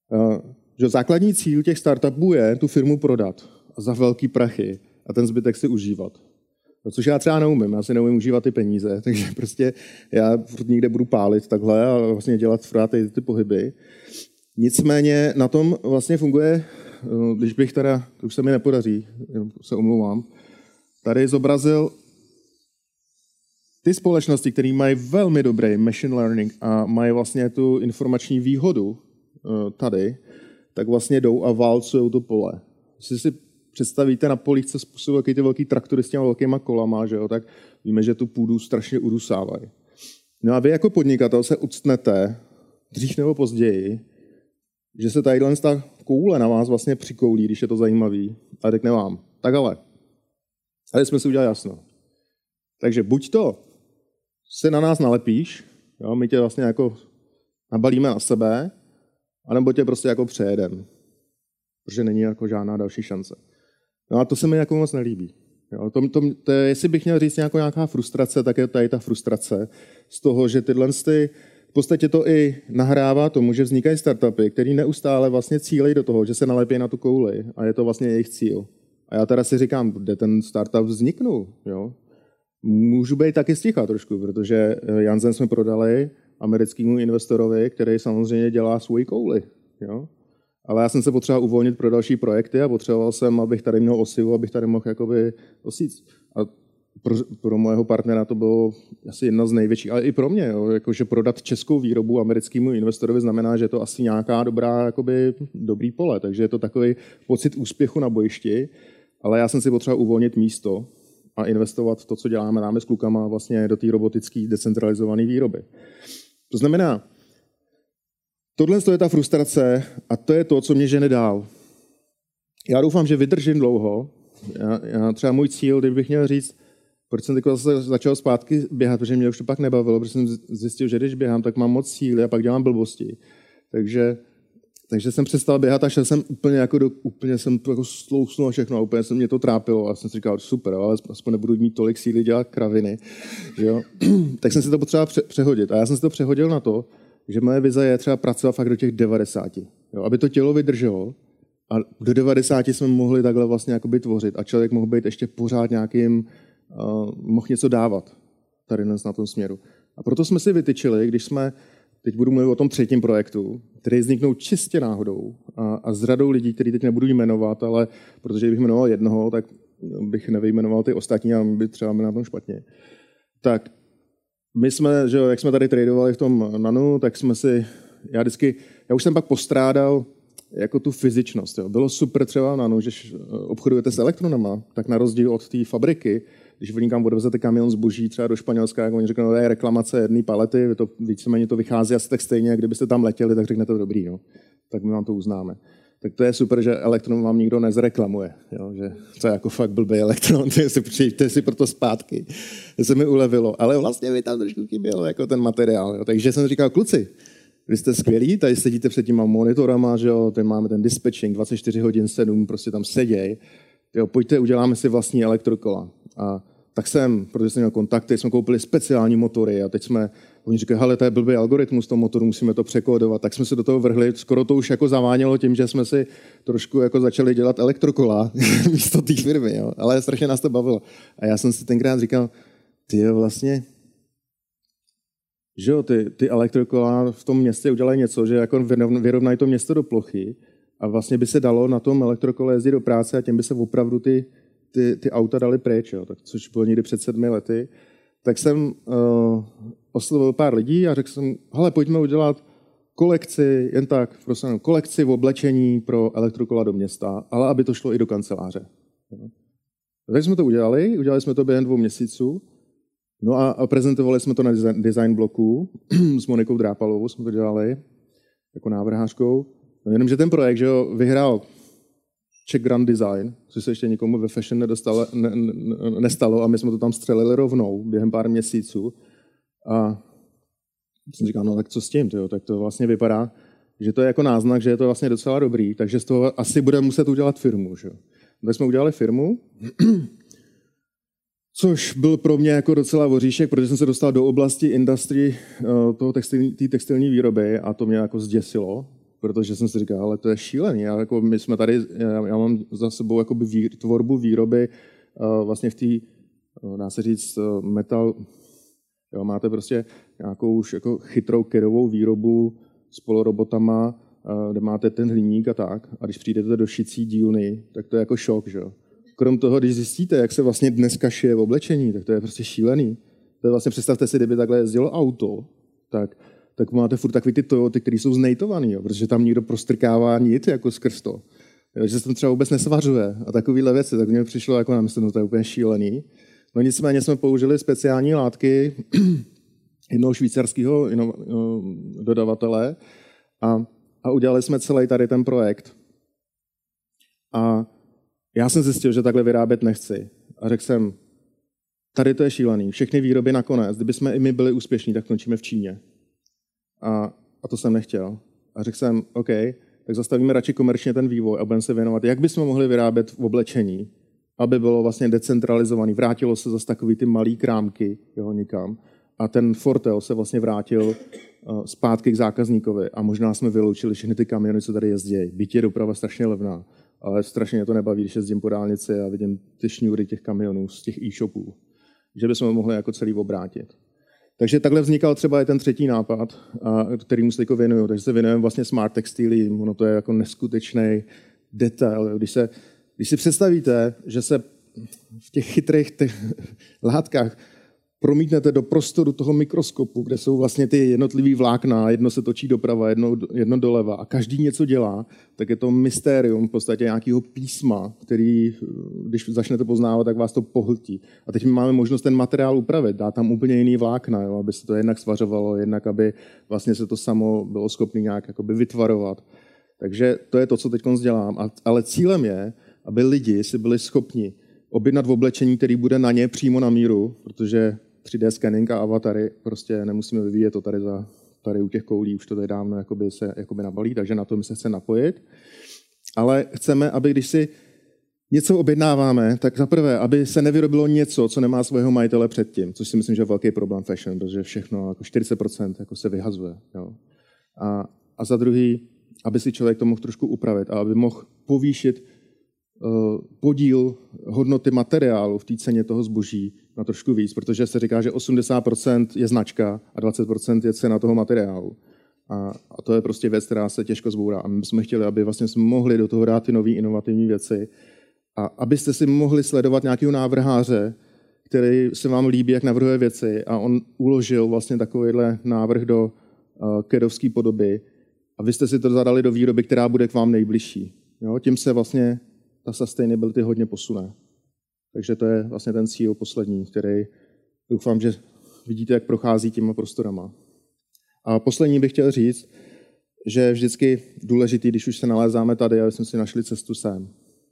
uh, že základní cíl těch startupů je tu firmu prodat za velký prachy a ten zbytek si užívat. No, což já třeba neumím, já si neumím užívat ty peníze, takže prostě já někde budu pálit takhle a vlastně dělat ty, ty pohyby. Nicméně na tom vlastně funguje, eh, když bych teda, to už se mi nepodaří, se omlouvám, tady zobrazil ty společnosti, které mají velmi dobrý machine learning a mají vlastně tu informační výhodu eh, tady, tak vlastně jdou a válcují to pole. Jestli si představíte na polích, co způsobují jaký ty velký traktory s těma velkýma kolama, že jo, tak víme, že tu půdu strašně udusávají. No a vy jako podnikatel se uctnete dřív nebo později, že se tadyhle ta koule na vás vlastně přikoulí, když je to zajímavý, a řekne vám, tak ale, tady jsme si udělali jasno. Takže buď to se na nás nalepíš, jo, my tě vlastně jako nabalíme na sebe, anebo tě prostě jako přejedem, protože není jako žádná další šance. No a to se mi jako moc nelíbí. Jo, to, to, to, jestli bych měl říct nějakou, nějaká frustrace, tak je tady ta frustrace z toho, že tyhle ty, v podstatě to i nahrává tomu, že vznikají startupy, které neustále vlastně cílejí do toho, že se nalepí na tu kouli a je to vlastně jejich cíl. A já teda si říkám, kde ten startup vzniknul, jo? Můžu být taky sticha trošku, protože Jansen jsme prodali americkému investorovi, který samozřejmě dělá svoji kouli. Jo? Ale já jsem se potřeboval uvolnit pro další projekty a potřeboval jsem, abych tady měl osivu, abych tady mohl jakoby osít. A pro, pro mého partnera to bylo asi jedna z největších, ale i pro mě, jo, jakože prodat českou výrobu americkému investorovi znamená, že je to asi nějaká dobrá, jakoby, dobrý pole, takže je to takový pocit úspěchu na bojišti, ale já jsem si potřeboval uvolnit místo a investovat to, co děláme námi s klukama, vlastně do té robotické decentralizované výroby. To znamená, Tohle je ta frustrace a to je to, co mě žene dál. Já doufám, že vydržím dlouho. Já, já třeba můj cíl, kdybych měl říct, proč jsem zase začal zpátky běhat, protože mě už to pak nebavilo, protože jsem zjistil, že když běhám, tak mám moc síly a pak dělám blbosti. Takže, takže jsem přestal běhat a šel jsem úplně jako do, úplně jsem jako slousnul všechno a úplně se mě to trápilo a jsem si říkal, super, ale aspoň nebudu mít tolik síly dělat kraviny. Že jo? tak jsem si to potřeboval pře- přehodit. A já jsem si to přehodil na to, že moje vize je třeba pracovat fakt do těch 90. Jo, aby to tělo vydrželo a do 90 jsme mohli takhle vlastně jakoby tvořit a člověk mohl být ještě pořád nějakým, uh, mohl něco dávat tady na tom směru. A proto jsme si vytyčili, když jsme, teď budu mluvit o tom třetím projektu, který vzniknou čistě náhodou a, a s radou lidí, který teď nebudu jmenovat, ale protože bych jmenoval jednoho, tak bych nevyjmenoval ty ostatní a by třeba byli na tom špatně. Tak my jsme, že jo, jak jsme tady tradovali v tom nanu, tak jsme si, já vždycky, já už jsem pak postrádal jako tu fyzičnost. Jo. Bylo super třeba nanu, že obchodujete s elektronama, tak na rozdíl od té fabriky, když vy někam odvezete kamion zboží třeba do Španělska, jak oni řeknou, no, je reklamace jedné palety, to víceméně to vychází asi tak stejně, jak kdybyste tam letěli, tak řeknete dobrý, no. tak my vám to uznáme. Tak to je super, že elektron vám nikdo nezreklamuje. Jo? Že to je jako fakt blbý elektron, ty si přijďte si proto zpátky. Se mi ulevilo. Ale vlastně mi tam trošku chybělo jako ten materiál. Jo? Takže jsem říkal, kluci, vy jste skvělí, tady sedíte před těma monitorama, že jo, tady máme ten dispatching, 24 hodin 7, prostě tam seděj. Jo, pojďte, uděláme si vlastní elektrokola. A tak jsem, protože jsem měl kontakty, jsme koupili speciální motory a teď jsme, oni říkají, hele, to je blbý algoritmus toho motoru, musíme to překódovat, tak jsme se do toho vrhli, skoro to už jako zavánělo tím, že jsme si trošku jako začali dělat elektrokola místo té firmy, jo. ale strašně nás to bavilo. A já jsem si tenkrát říkal, ty jo, vlastně, že jo, ty, ty elektrokola v tom městě udělají něco, že jako vyrovnají to město do plochy a vlastně by se dalo na tom elektrokole jezdit do práce a tím by se opravdu ty ty, ty auta dali pryč, jo, tak, což bylo někdy před sedmi lety, tak jsem uh, oslovil pár lidí a řekl jsem, hele, pojďme udělat kolekci, jen tak, prosím, kolekci v oblečení pro elektrokola do města, ale aby to šlo i do kanceláře. Jo. Tak jsme to udělali, udělali jsme to během dvou měsíců, no a, prezentovali jsme to na design, bloku s Monikou Drápalovou, jsme to dělali jako návrhářkou. No jenom, že ten projekt, že jo, vyhrál Czech Grand Design, což se ještě nikomu ve fashion nedostalo, ne, ne, nestalo a my jsme to tam střelili rovnou během pár měsíců. A jsem říkal, no tak co s tím, tyjo? tak to vlastně vypadá, že to je jako náznak, že je to vlastně docela dobrý, takže z toho asi budeme muset udělat firmu. Že? Tak jsme udělali firmu, což byl pro mě jako docela voříšek, protože jsem se dostal do oblasti industry eh, toho textilní, textilní výroby a to mě jako zděsilo, protože jsem si říkal, ale to je šílený. Já, jako, my jsme tady, já, já mám za sebou jakoby vý, tvorbu výroby uh, vlastně v té, uh, dá se říct, metal, jo, máte prostě nějakou už jako chytrou kerovou výrobu s polorobotama, uh, kde máte ten hliník a tak. A když přijdete do šicí dílny, tak to je jako šok, že jo. Krom toho, když zjistíte, jak se vlastně dneska šije v oblečení, tak to je prostě šílený. To je vlastně, představte si, kdyby takhle jezdilo auto, tak tak máte furt takový ty Toyoty, které jsou znejtovaný, jo, protože tam někdo prostrkává nit jako skrz to. Jo, že se tam třeba vůbec nesvařuje a takovéhle věci, tak mně přišlo jako na mysl, no to je úplně šílený. No nicméně jsme použili speciální látky jednoho švýcarského dodavatele a, a udělali jsme celý tady ten projekt. A já jsem zjistil, že takhle vyrábět nechci. A řekl jsem, tady to je šílený. Všechny výroby nakonec, kdyby jsme i my byli úspěšní, tak končíme v Číně. A, a to jsem nechtěl. A řekl jsem, OK, tak zastavíme radši komerčně ten vývoj a budeme se věnovat, jak bychom mohli vyrábět v oblečení, aby bylo vlastně decentralizovaný. Vrátilo se zase takový ty malý krámky jo, nikam. A ten Fortel se vlastně vrátil uh, zpátky k zákazníkovi a možná jsme vyloučili všechny ty kamiony, co tady jezdí. Byť je doprava strašně levná, ale strašně mě to nebaví, když jezdím po dálnici a vidím ty šňůry těch kamionů z těch e-shopů. Že bychom mohli jako celý obrátit. Takže takhle vznikal třeba i ten třetí nápad, který se teď věnuju. Takže se věnujeme vlastně smart textilím. Ono to je jako neskutečný detail. Když, se, když si představíte, že se v těch chytrých těch látkách promítnete do prostoru toho mikroskopu, kde jsou vlastně ty jednotlivý vlákna, jedno se točí doprava, jedno, jedno doleva a každý něco dělá, tak je to mystérium v podstatě nějakého písma, který, když začnete poznávat, tak vás to pohltí. A teď my máme možnost ten materiál upravit, dát tam úplně jiný vlákna, jo, aby se to jednak svařovalo, jednak aby vlastně se to samo bylo schopné nějak jakoby vytvarovat. Takže to je to, co teď dělám. Ale cílem je, aby lidi si byli schopni objednat v oblečení, který bude na ně přímo na míru, protože 3D scanning a avatary prostě nemusíme vyvíjet to tady, za, tady u těch koulí, už to tady dávno jakoby se jakoby nabalí, takže na to se chce napojit. Ale chceme, aby když si něco objednáváme, tak za prvé, aby se nevyrobilo něco, co nemá svého majitele předtím, což si myslím, že je velký problém fashion, protože všechno, jako 40% jako se vyhazuje. Jo. A, a za druhý, aby si člověk to mohl trošku upravit a aby mohl povýšit podíl hodnoty materiálu v té ceně toho zboží na trošku víc, protože se říká, že 80% je značka a 20% je cena toho materiálu. A, a to je prostě věc, která se těžko zbourá. A my jsme chtěli, aby vlastně jsme mohli do toho dát ty nové inovativní věci A abyste si mohli sledovat nějakého návrháře, který se vám líbí, jak navrhuje věci a on uložil vlastně takovýhle návrh do uh, kedovské podoby a vy jste si to zadali do výroby, která bude k vám nejbližší. Jo? Tím se vlastně ta sustainability hodně posune. Takže to je vlastně ten cíl poslední, který doufám, že vidíte, jak prochází těma prostorama. A poslední bych chtěl říct, že je vždycky důležitý, když už se nalézáme tady, aby jsme si našli cestu sem.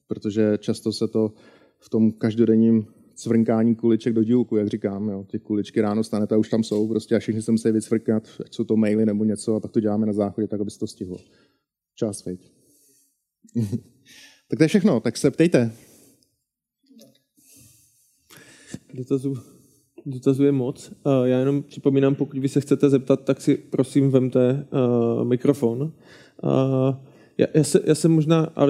Protože často se to v tom každodenním cvrnkání kuliček do dílku, jak říkám. Jo. Ty kuličky ráno stanete a už tam jsou prostě a všichni se musí vycvrkat, ať jsou to maily nebo něco a pak to děláme na záchodě, tak aby se to stihlo. Čas, veď. tak to je všechno, tak se ptejte. Dotazů, dotazů je moc. Já jenom připomínám, pokud vy se chcete zeptat, tak si prosím vemte uh, mikrofon. Uh, já, já, se, já jsem možná, a, a,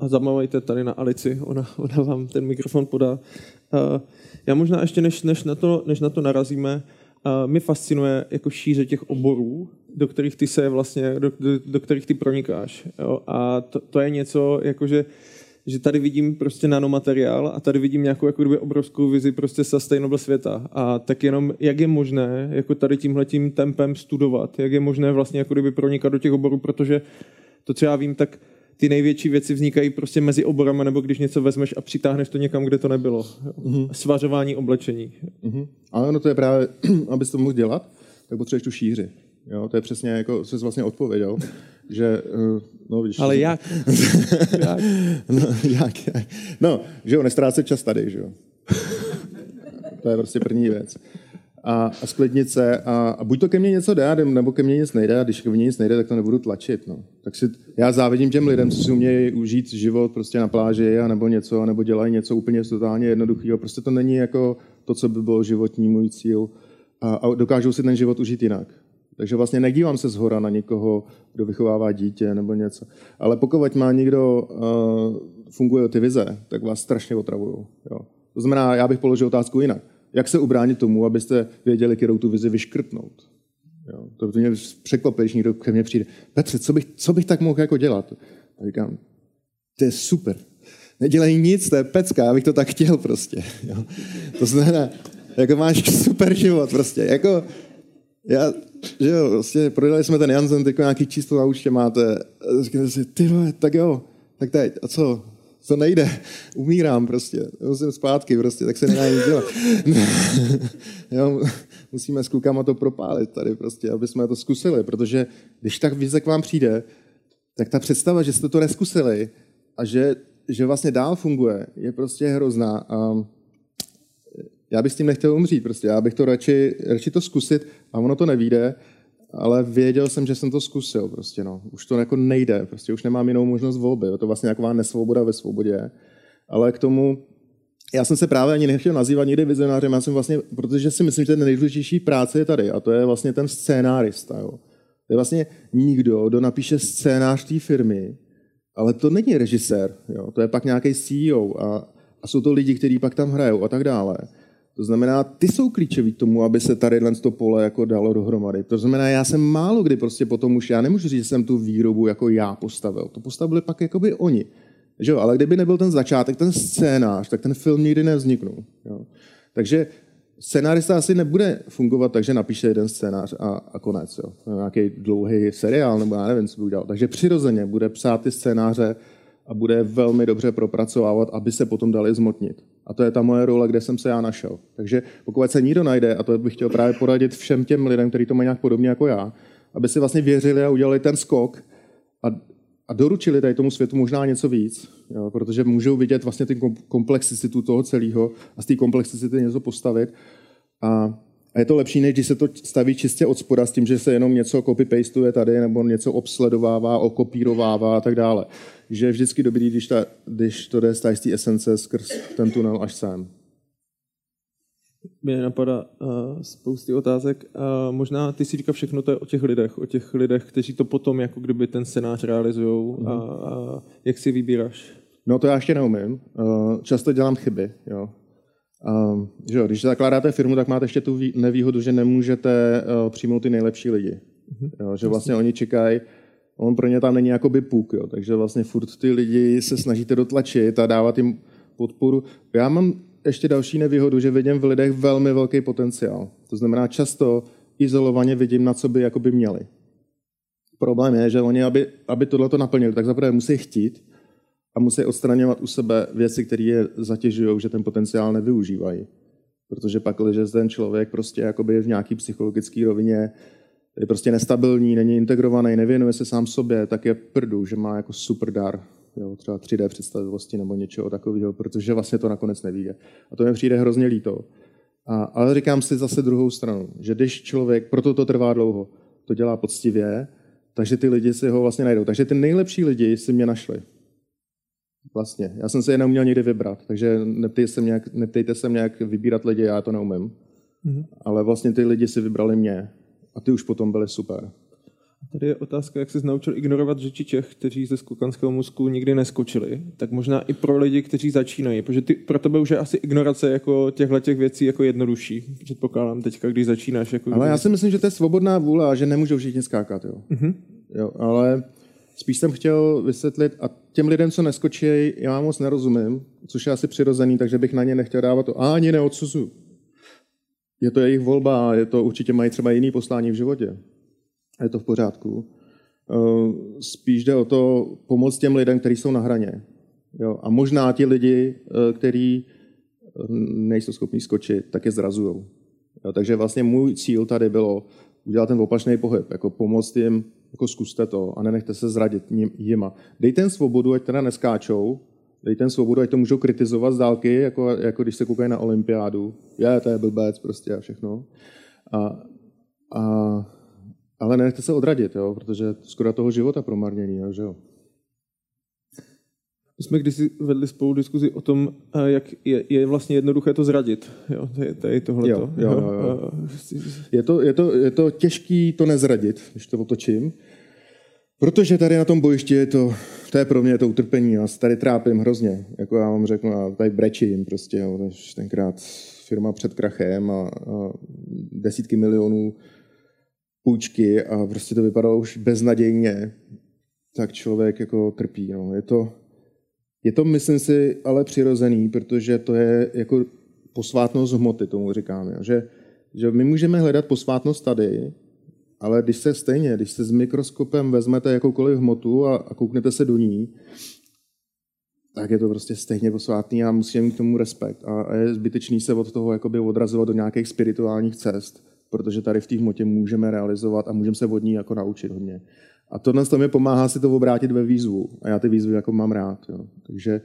a zamávajte tady na Alici, ona, ona vám ten mikrofon podá. Uh, já možná ještě, než, než, na, to, než na to narazíme, mě fascinuje jako šíře těch oborů, do kterých ty se vlastně, do, do, do kterých ty pronikáš. Jo? A to, to je něco, jakože že tady vidím prostě nanomateriál a tady vidím nějakou jako kdyby obrovskou vizi prostě sustainable světa. A tak jenom, jak je možné jako tady tímhletím tempem studovat, jak je možné vlastně jako kdyby pronikat do těch oborů, protože to, co já vím, tak ty největší věci vznikají prostě mezi oborama, nebo když něco vezmeš a přitáhneš to někam, kde to nebylo. Mm-hmm. Svařování oblečení. Mm-hmm. Ale no to je právě, abys to mohl dělat, tak potřebuješ tu šíři. Jo, to je přesně jako, jsi vlastně odpověděl, že, eh, no víš. Ale jak? jak? No, jak, jak? No, že jo, nestrácet čas tady, že jo. to je prostě první věc a, a sklidnit se a, a buď to ke mně něco jde, nebo ke mně nic nejde a když ke mně nic nejde, tak to nebudu tlačit. No. Tak si, já závidím těm lidem, co si umějí užít život prostě na pláži a nebo něco, nebo dělají něco úplně totálně jednoduchého. Prostě to není jako to, co by bylo životní můj cíl a, a dokážou si ten život užít jinak. Takže vlastně nedívám se zhora na někoho, kdo vychovává dítě nebo něco. Ale pokud má někdo, uh, funguje ty vize, tak vás strašně otravují. To znamená, já bych položil otázku jinak jak se ubránit tomu, abyste věděli, kterou tu vizi vyškrtnout. Jo, to mě překvapí, když někdo ke mně přijde. Petře, co bych, co bych tak mohl jako dělat? A říkám, to je super. Nedělej nic, to je pecka, já bych to tak chtěl prostě. Jo. To znamená, jako máš super život prostě. Jako, já, že jo, prostě prodali jsme ten Jansen, jako nějaký číslo na účtě máte. Říkáte si, ty tak jo, tak teď, a co? To nejde, umírám prostě, musím zpátky prostě, tak se nedá nic dělat. jo, musíme s klukama to propálit tady prostě, aby jsme to zkusili, protože když tak vize k vám přijde, tak ta představa, že jste to neskusili a že, že vlastně dál funguje, je prostě hrozná. A já bych s tím nechtěl umřít, prostě. já bych to radši, radši to zkusit a ono to nevíde, ale věděl jsem, že jsem to zkusil prostě, no. Už to jako nejde, prostě už nemám jinou možnost volby, je to vlastně taková nesvoboda ve svobodě. Ale k tomu, já jsem se právě ani nechtěl nazývat nikdy vizionářem, já jsem vlastně, protože si myslím, že ten nejdůležitější práce je tady a to je vlastně ten scénárista, jo. To je vlastně nikdo, kdo napíše scénář té firmy, ale to není režisér, jo. to je pak nějaký CEO a, a jsou to lidi, kteří pak tam hrajou a tak dále. To znamená, ty jsou klíčoví tomu, aby se tady to pole jako dalo dohromady. To znamená, já jsem málo kdy prostě potom už, já nemůžu říct, že jsem tu výrobu jako já postavil. To postavili pak jakoby oni. Že jo? Ale kdyby nebyl ten začátek, ten scénář, tak ten film nikdy nevzniknul. Jo? Takže scénárista asi nebude fungovat tak, že napíše jeden scénář a, a konec. Jo? Nějaký dlouhý seriál, nebo já nevím, co by udělal. Takže přirozeně bude psát ty scénáře a bude velmi dobře propracovávat, aby se potom dali zmotnit. A to je ta moje role, kde jsem se já našel. Takže pokud se nikdo najde, a to bych chtěl právě poradit všem těm lidem, kteří to mají nějak podobně jako já, aby si vlastně věřili a udělali ten skok a, a doručili tady tomu světu možná něco víc, jo, protože můžou vidět vlastně ty komplexitu toho celého a z té komplexity něco postavit. A a je to lepší, než když se to staví čistě od spoda s tím, že se jenom něco copy-pastuje tady nebo něco obsledovává, okopírovává a tak dále. Že je vždycky dobrý, když, ta, když to jde z té esence skrz ten tunel až sem. Mě napadá uh, spousty otázek. Uh, možná ty si říká všechno to je o těch lidech, o těch lidech, kteří to potom jako kdyby ten scénář realizují. Mm. A, a jak si vybíráš? No to já ještě neumím. Uh, často dělám chyby. Jo. Um, že jo, když zakládáte firmu, tak máte ještě tu nevýhodu, že nemůžete uh, přijmout ty nejlepší lidi. Mm-hmm. Jo, že vlastně oni čekají, On pro ně tam není jakoby puk, jo. takže vlastně furt ty lidi se snažíte dotlačit a dávat jim podporu. Já mám ještě další nevýhodu, že vidím v lidech velmi velký potenciál. To znamená, často izolovaně vidím, na co by jakoby měli. Problém je, že oni, aby, aby tohle to naplnili, tak zaprvé musí chtít a musí odstraňovat u sebe věci, které je zatěžují, že ten potenciál nevyužívají. Protože pak, když ten člověk prostě jakoby v nějaký psychologické rovině je prostě nestabilní, není integrovaný, nevěnuje se sám sobě, tak je prdu, že má jako super dar, jo, třeba 3D představivosti nebo něčeho takového, protože vlastně to nakonec neví. A to mi přijde hrozně líto. A, ale říkám si zase druhou stranu, že když člověk, proto to trvá dlouho, to dělá poctivě, takže ty lidi si ho vlastně najdou. Takže ty nejlepší lidi si mě našli. Vlastně. Já jsem se je neuměl nikdy vybrat, takže neptejte se, nějak, neptejte se nějak vybírat lidi, já to neumím. Mm-hmm. Ale vlastně ty lidi si vybrali mě a ty už potom byly super. Tady je otázka, jak jsi naučil ignorovat řeči těch, kteří ze skukanského mozku nikdy neskočili. Tak možná i pro lidi, kteří začínají, protože ty, pro tebe už je asi ignorace jako těchto těch věcí jako jednodušší. Předpokládám teďka, když začínáš. Jako ale já si myslím, že to je svobodná vůle a že nemůžou všichni skákat. Jo. Mm-hmm. Jo, ale spíš jsem chtěl vysvětlit, a těm lidem, co neskočí, já moc nerozumím, což je asi přirozený, takže bych na ně nechtěl dávat to, a ani neodsuzu. Je to jejich volba, je to určitě mají třeba jiný poslání v životě je to v pořádku. Eh, spíš jde o to pomoct těm lidem, kteří jsou na hraně. Jo? A možná ti lidi, eh, kteří eh, nejsou schopni skočit, tak je zrazují. Takže vlastně můj cíl tady bylo udělat ten opačný pohyb, jako pomoct jim, jako zkuste to a nenechte se zradit jima. Dejte jim svobodu, ať teda neskáčou, dejte jim svobodu, ať to můžou kritizovat z dálky, jako, jako když se koukají na olympiádu. Je, to je blbec prostě a všechno. A, a ale nenechte se odradit, jo, protože skoro toho života promarnění, že jo. My jsme kdysi vedli spolu diskuzi o tom, eh, jak je, je vlastně jednoduché to zradit. Jo, tady tohleto. Jo, jo, jo, jo. Je, to, je, to, je to těžký to nezradit, když to otočím, protože tady na tom bojišti je to, to je pro mě to utrpení. Já se tady trápím hrozně. Jako já vám řeknu, a tady brečím prostě. Jo, tenkrát firma před krachem a, a desítky milionů půjčky a prostě to vypadalo už beznadějně, tak člověk jako trpí. No. Je, to, je to, myslím si, ale přirozený, protože to je jako posvátnost hmoty, tomu říkáme. Že, že my můžeme hledat posvátnost tady, ale když se stejně, když se s mikroskopem vezmete jakoukoliv hmotu a, a kouknete se do ní, tak je to prostě stejně posvátný a musíme mít k tomu respekt. A, a je zbytečný se od toho jakoby odrazovat do nějakých spirituálních cest protože tady v té hmotě můžeme realizovat a můžeme se od ní jako naučit hodně. A tohle to mi pomáhá si to obrátit ve výzvu. A já ty výzvy jako mám rád. Jo. Takže,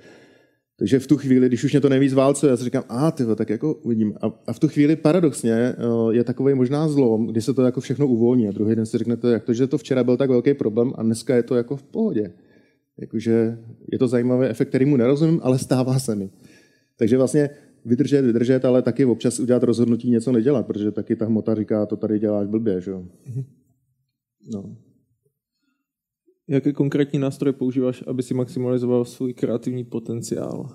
takže v tu chvíli, když už mě to nejvíc válcuje, já si říkám, a ty tak jako uvidím. A, a, v tu chvíli paradoxně je takový možná zlom, kdy se to jako všechno uvolní. A druhý den si řeknete, jak to, že to včera byl tak velký problém a dneska je to jako v pohodě. Jakože je to zajímavý efekt, který mu nerozumím, ale stává se mi. Takže vlastně vydržet, vydržet, ale taky občas udělat rozhodnutí něco nedělat, protože taky ta hmota říká, to tady děláš blbě, že jo. Mhm. No. Jaké konkrétní nástroje používáš, aby si maximalizoval svůj kreativní potenciál?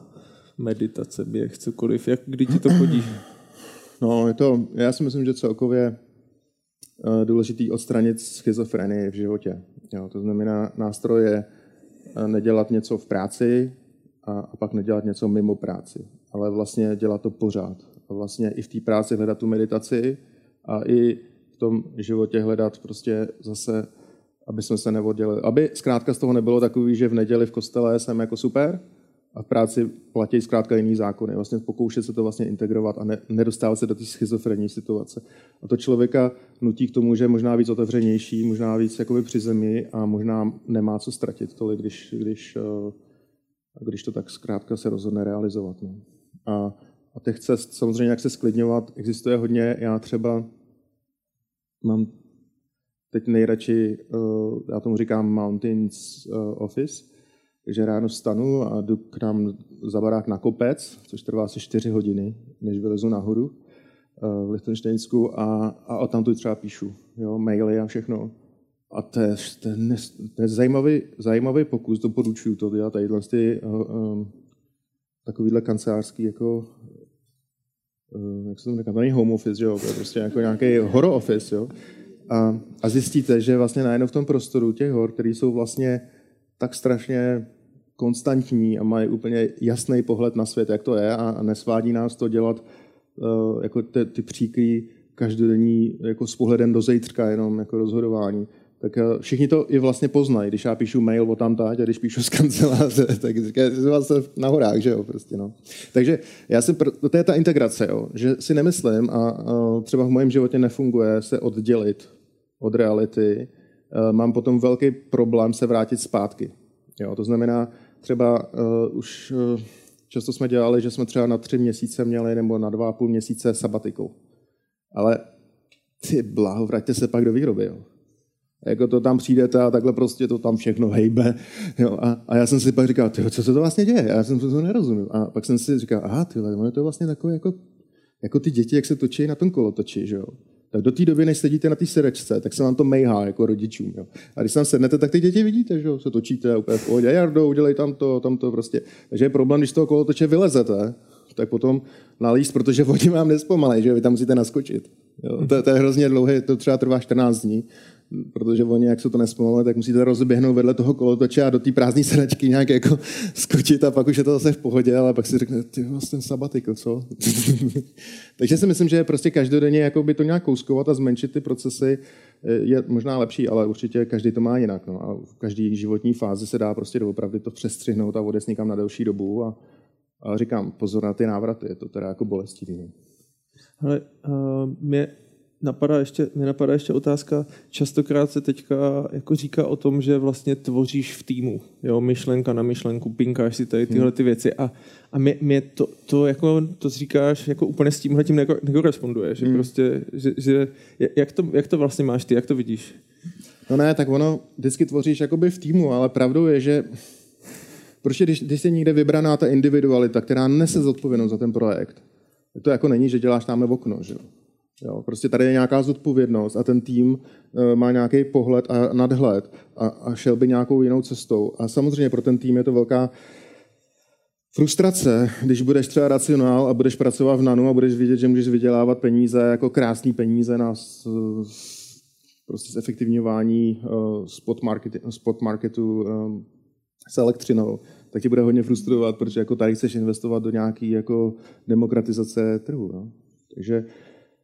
Meditace, běh, cokoliv. Jak, kdy ti to chodí? No, je to, já si myslím, že celkově uh, důležitý odstranit schizofrenii v životě. Jo, to znamená, nástroje uh, nedělat něco v práci a, a pak nedělat něco mimo práci ale vlastně dělat to pořád. A vlastně i v té práci hledat tu meditaci a i v tom životě hledat prostě zase, aby jsme se neoddělili. Aby zkrátka z toho nebylo takový, že v neděli v kostele jsem jako super a v práci platí zkrátka jiný zákony. Vlastně pokoušet se to vlastně integrovat a ne, nedostávat se do té schizofrenní situace. A to člověka nutí k tomu, že je možná víc otevřenější, možná víc jakoby při zemi a možná nemá co ztratit tolik, když, když, eh, když to tak zkrátka se rozhodne realizovat. No. A, a těch cest samozřejmě, jak se sklidňovat, existuje hodně. Já třeba mám teď nejradši, uh, já tomu říkám Mountains uh, Office, takže ráno vstanu a jdu k nám za barák na kopec, což trvá asi 4 hodiny, než vylezu nahoru uh, v Lichtensteinsku a, a tam tu třeba píšu, jo, maily a všechno. A to je, to je, to je zajímavý, zajímavý pokus, doporučuju to dělat, tady uh, um, takovýhle kancelářský jako eh, jak se to říká, to není home office, že jo, to je prostě jako nějaký horror office, jo. A, a zjistíte, že vlastně najednou v tom prostoru těch hor, které jsou vlastně tak strašně konstantní a mají úplně jasný pohled na svět, jak to je a, a nesvádí nás to dělat uh, jako ty, ty příkrý každodenní jako s pohledem do zítřka jenom jako rozhodování. Tak uh, všichni to i vlastně poznají, když já píšu mail o tam a když píšu z kanceláře, tak říkají, že vás na horách, že jo, prostě no. Takže já si, to je ta integrace, jo, že si nemyslím a, a třeba v mém životě nefunguje se oddělit od reality, uh, mám potom velký problém se vrátit zpátky. Jo, to znamená, třeba uh, už uh, často jsme dělali, že jsme třeba na tři měsíce měli nebo na dva a půl měsíce sabatikou. Ale ty bláho, vraťte se pak do výroby. Jo. Jako to tam přijdete a takhle prostě to tam všechno hejbe. Jo. A, a, já jsem si pak říkal, tyjo, co se to vlastně děje? Já jsem to nerozuměl. A pak jsem si říkal, aha, tyhle, je to vlastně takové jako, jako ty děti, jak se točí na tom kolotoči. Že jo tak do té doby, než sedíte na té sedačce, tak se vám to mejhá jako rodičům. Jo. A když tam sednete, tak ty děti vidíte, že jo, se točíte úplně v pohodě. Jardo, udělej tam to, tam to prostě. Takže je problém, když z toho kolotoče vylezete, tak potom nalíst, protože oni vám nespomalej, že vy tam musíte naskočit. Jo. To, to, je hrozně dlouhé, to třeba trvá 14 dní protože oni, jak se to nespomaluje, tak musíte rozběhnout vedle toho kolotoče a do té prázdné sedačky nějak jako skočit a pak už je to zase v pohodě, ale pak si řekne, ty vlastně ten sabatikl, co? Takže si myslím, že prostě každodenně jako by to nějak kouskovat a zmenšit ty procesy je možná lepší, ale určitě každý to má jinak. No. A v každé životní fázi se dá prostě doopravdy to přestřihnout a odjet někam na delší dobu a, a říkám, pozor na ty návraty, je to teda jako bolestivý. No. Ale uh, mě napadá ještě, mě napadá ještě otázka, častokrát se teďka jako říká o tom, že vlastně tvoříš v týmu, jo, myšlenka na myšlenku, pinkáš si tady tyhle hmm. ty věci a, a mě, mě to, to, jako, to říkáš jako úplně s tímhle tím nekoresponduje, že hmm. prostě, že, že, jak, to, jak to vlastně máš ty, jak to vidíš? No ne, tak ono vždycky tvoříš jakoby v týmu, ale pravdou je, že prostě když, když je někde vybraná ta individualita, která nese zodpovědnost za ten projekt, to jako není, že děláš tam v okno, že jo? Jo, prostě tady je nějaká zodpovědnost a ten tým uh, má nějaký pohled a nadhled a, a šel by nějakou jinou cestou. A samozřejmě pro ten tým je to velká frustrace, když budeš třeba racionál a budeš pracovat v NANu a budeš vidět, že můžeš vydělávat peníze, jako krásné peníze na prostě zefektivňování uh, spot, market, spot marketu um, s elektřinou, tak ti bude hodně frustrovat, protože jako tady chceš investovat do nějaké jako demokratizace trhu. No? Takže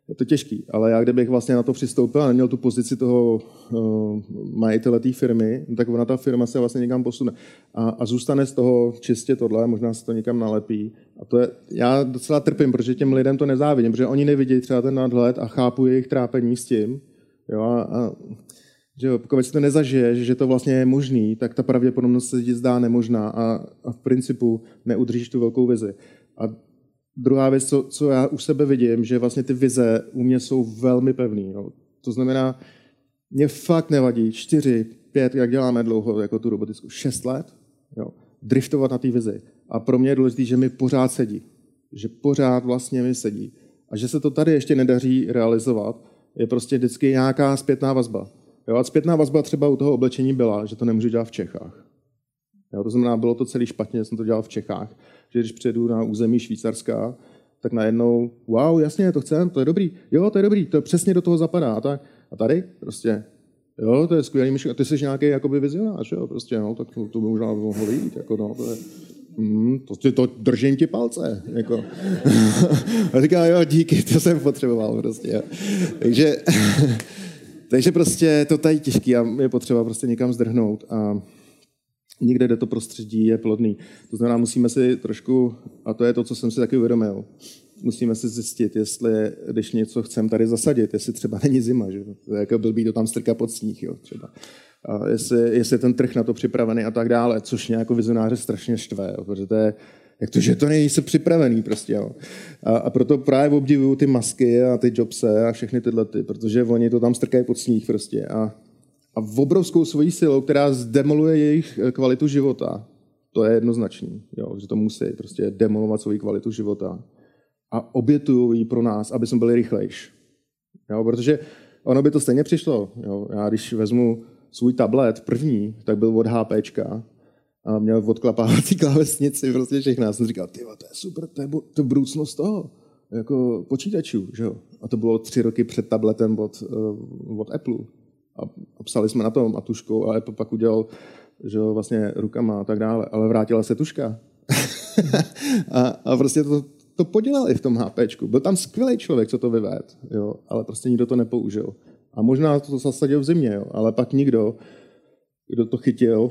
je to těžký, ale já kdybych vlastně na to přistoupil a neměl tu pozici toho uh, majitele té firmy, tak ona ta firma se vlastně někam posune. A, a zůstane z toho čistě tohle, možná se to někam nalepí. A to je, já docela trpím, protože těm lidem to nezávidím, protože oni nevidí třeba ten nadhled a chápu jejich trápení s tím. Jo, a, a že jo, pokud si to nezažije, že to vlastně je možný, tak ta pravděpodobnost se zdá nemožná a, a v principu neudržíš tu velkou vizi. A Druhá věc, co, co já u sebe vidím, že vlastně ty vize u mě jsou velmi pevný. Jo. To znamená, mě fakt nevadí čtyři, pět, jak děláme dlouho, jako tu robotickou, šest let, jo, driftovat na té vizi. A pro mě je důležité, že mi pořád sedí. Že pořád vlastně mi sedí. A že se to tady ještě nedaří realizovat, je prostě vždycky nějaká zpětná vazba. Jo, a zpětná vazba třeba u toho oblečení byla, že to nemůžu dělat v Čechách. Jo, to znamená, bylo to celý špatně, že jsem to dělal v Čechách že když přijedu na území Švýcarska, tak najednou, wow, jasně, to chcem, to je dobrý, jo, to je dobrý, to přesně do toho zapadá. A, tak, a tady prostě, jo, to je skvělý myšlenka, ty jsi nějaký jakoby vizionář, jo, prostě, no, tak to, to by možná mohlo jít, jako, no, to je, Mm, to, to držím ti palce. Jako. a říká, jo, díky, to jsem potřeboval prostě. Jo. Takže, takže prostě to tady těžký a je potřeba prostě někam zdrhnout. A někde, kde to prostředí je plodný. To znamená, musíme si trošku, a to je to, co jsem si taky uvědomil, musíme si zjistit, jestli, když něco chcem tady zasadit, jestli třeba není zima, že? Jako blbý to tam strká pod sníh, jo, třeba. A jestli, jestli ten trh na to připravený a tak dále, což mě jako vizionáře strašně štve, jo, protože to je, jak to, že to není se připravený prostě, jo. A, a proto právě obdivuju ty masky a ty jobse a všechny tyhle ty, protože oni to tam strkají pod sníh prostě a a v obrovskou svojí silou, která zdemoluje jejich eh, kvalitu života. To je jednoznačný, jo, že to musí prostě demolovat svoji kvalitu života. A obětují ji pro nás, aby jsme byli rychlejší. Jo, protože ono by to stejně přišlo. Jo. Já když vezmu svůj tablet první, tak byl od HPčka a měl odklapávací klávesnici, prostě všechno. Já jsem říkal, ty to je super, to je, to je budoucnost toho. jako počítačů, že jo. A to bylo tři roky před tabletem od, uh, od Apple. A, psali jsme na tom a tuškou a Apple pak udělal, že jo, vlastně rukama a tak dále. Ale vrátila se tuška. a, a prostě to, to podělal i v tom HPčku. Byl tam skvělý člověk, co to vyved, jo, ale prostě nikdo to nepoužil. A možná to zasadil v zimě, jo, ale pak nikdo, kdo to chytil,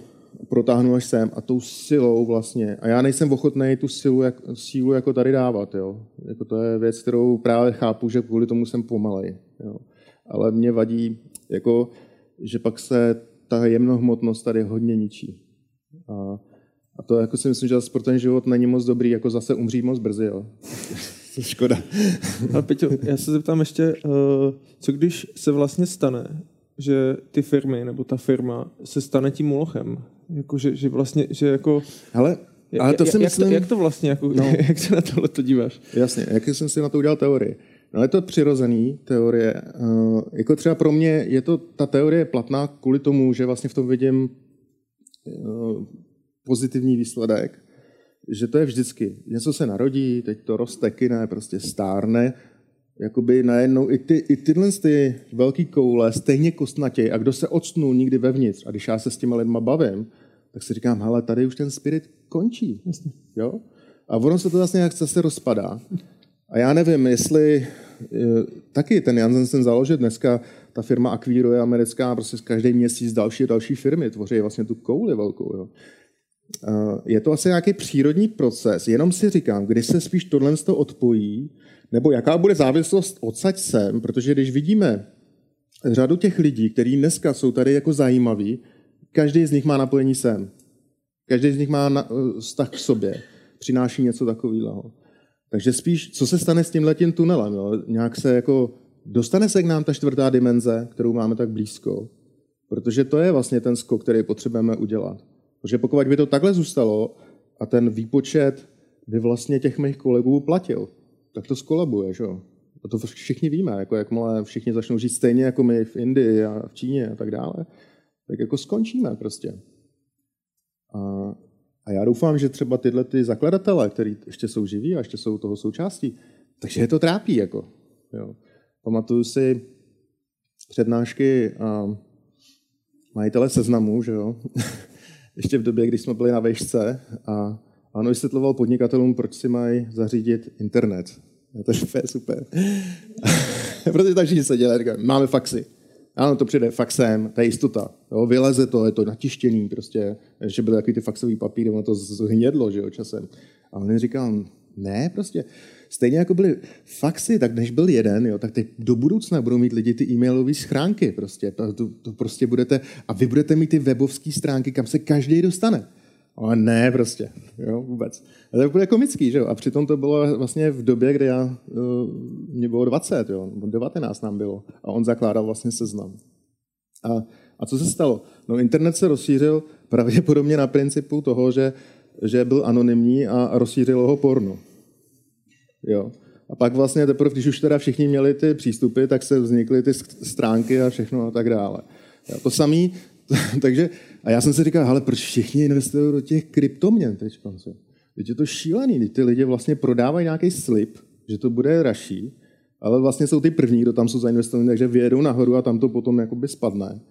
protáhnu až sem a tou silou vlastně. A já nejsem ochotný tu silu, jak, sílu jako tady dávat. Jo. Jako to je věc, kterou právě chápu, že kvůli tomu jsem pomalej. Jo. Ale mě vadí, jako, že pak se ta jemnohmotnost tady hodně ničí. A, a to jako si myslím, že pro ten život není moc dobrý, jako zase umřít moc brzy. Jo. Škoda. Ale Peťo, já se zeptám ještě, eh, co když se vlastně stane, že ty firmy nebo ta firma se stane tím molochem? Jako, že, že vlastně, že jako... Ale, ale to si jak, myslím... Jak to, jak to vlastně, jako, no. jak se na tohle to díváš? Jasně, jak jsem si na to udělal teorii. No je to přirozený teorie. Uh, jako třeba pro mě je to, ta teorie platná kvůli tomu, že vlastně v tom vidím uh, pozitivní výsledek, že to je vždycky. Něco se narodí, teď to roste, kyne, prostě stárne, jakoby najednou i, ty, i tyhle ty velký koule stejně kostnatě a kdo se odstnul nikdy vevnitř a když já se s těma lidma bavím, tak si říkám, hele, tady už ten spirit končí. Jasně. Jo? A ono se to vlastně jak se rozpadá. A já nevím, jestli taky ten Jansen založil dneska, ta firma Aquiro je americká, prostě každý měsíc další a další firmy tvoří vlastně tu kouli velkou. Jo. Je to asi nějaký přírodní proces, jenom si říkám, kdy se spíš tohle odpojí, nebo jaká bude závislost odsaď sem, protože když vidíme řadu těch lidí, kteří dneska jsou tady jako zajímaví, každý z nich má napojení sem. Každý z nich má eh, vztah k sobě. Přináší něco takového. Takže spíš, co se stane s tím letím tunelem? Jo? Nějak se jako, dostane se k nám ta čtvrtá dimenze, kterou máme tak blízko. Protože to je vlastně ten skok, který potřebujeme udělat. Protože pokud by to takhle zůstalo a ten výpočet by vlastně těch mých kolegů platil, tak to skolabuje, že jo? A to všichni víme, jako jakmile všichni začnou žít stejně jako my v Indii a v Číně a tak dále, tak jako skončíme prostě. A, a já doufám, že třeba tyhle ty zakladatele, kteří ještě jsou živí a ještě jsou toho součástí, takže je to trápí. Jako, jo. Pamatuju si přednášky a majitele seznamu, že jo? ještě v době, kdy jsme byli na vejšce a on vysvětloval podnikatelům, proč si mají zařídit internet. A to je super. Protože tak a říkali, máme faxy. Ano, to přijde faxem, to je jistota. Jo, vyleze to, je to natištěný prostě, že byly takový ty faxový papíry, ono to zhnědlo, že jo, časem. A on říkal, ne, prostě, stejně jako byly faxy, tak než byl jeden, jo, tak teď do budoucna budou mít lidi ty e-mailové schránky prostě. To, to, to, prostě budete, a vy budete mít ty webové stránky, kam se každý dostane. Ale ne prostě, jo, vůbec. A to bude komický, že jo. A přitom to bylo vlastně v době, kdy já, uh, mě bylo 20, jo, 19 nám bylo. A on zakládal vlastně seznam. A, a co se stalo? No internet se rozšířil pravděpodobně na principu toho, že, že byl anonymní a, rozšířilo ho porno. Jo. A pak vlastně teprve, když už teda všichni měli ty přístupy, tak se vznikly ty stránky a všechno a tak dále. Jo. To samé Takže, a já jsem si říkal, ale proč všichni investují do těch kryptoměn teď? Teď je to šílený, ty lidi vlastně prodávají nějaký slib, že to bude raší, ale vlastně jsou ty první, kdo tam jsou zainvestovaní, takže vyjedou nahoru a tam to potom jakoby spadne.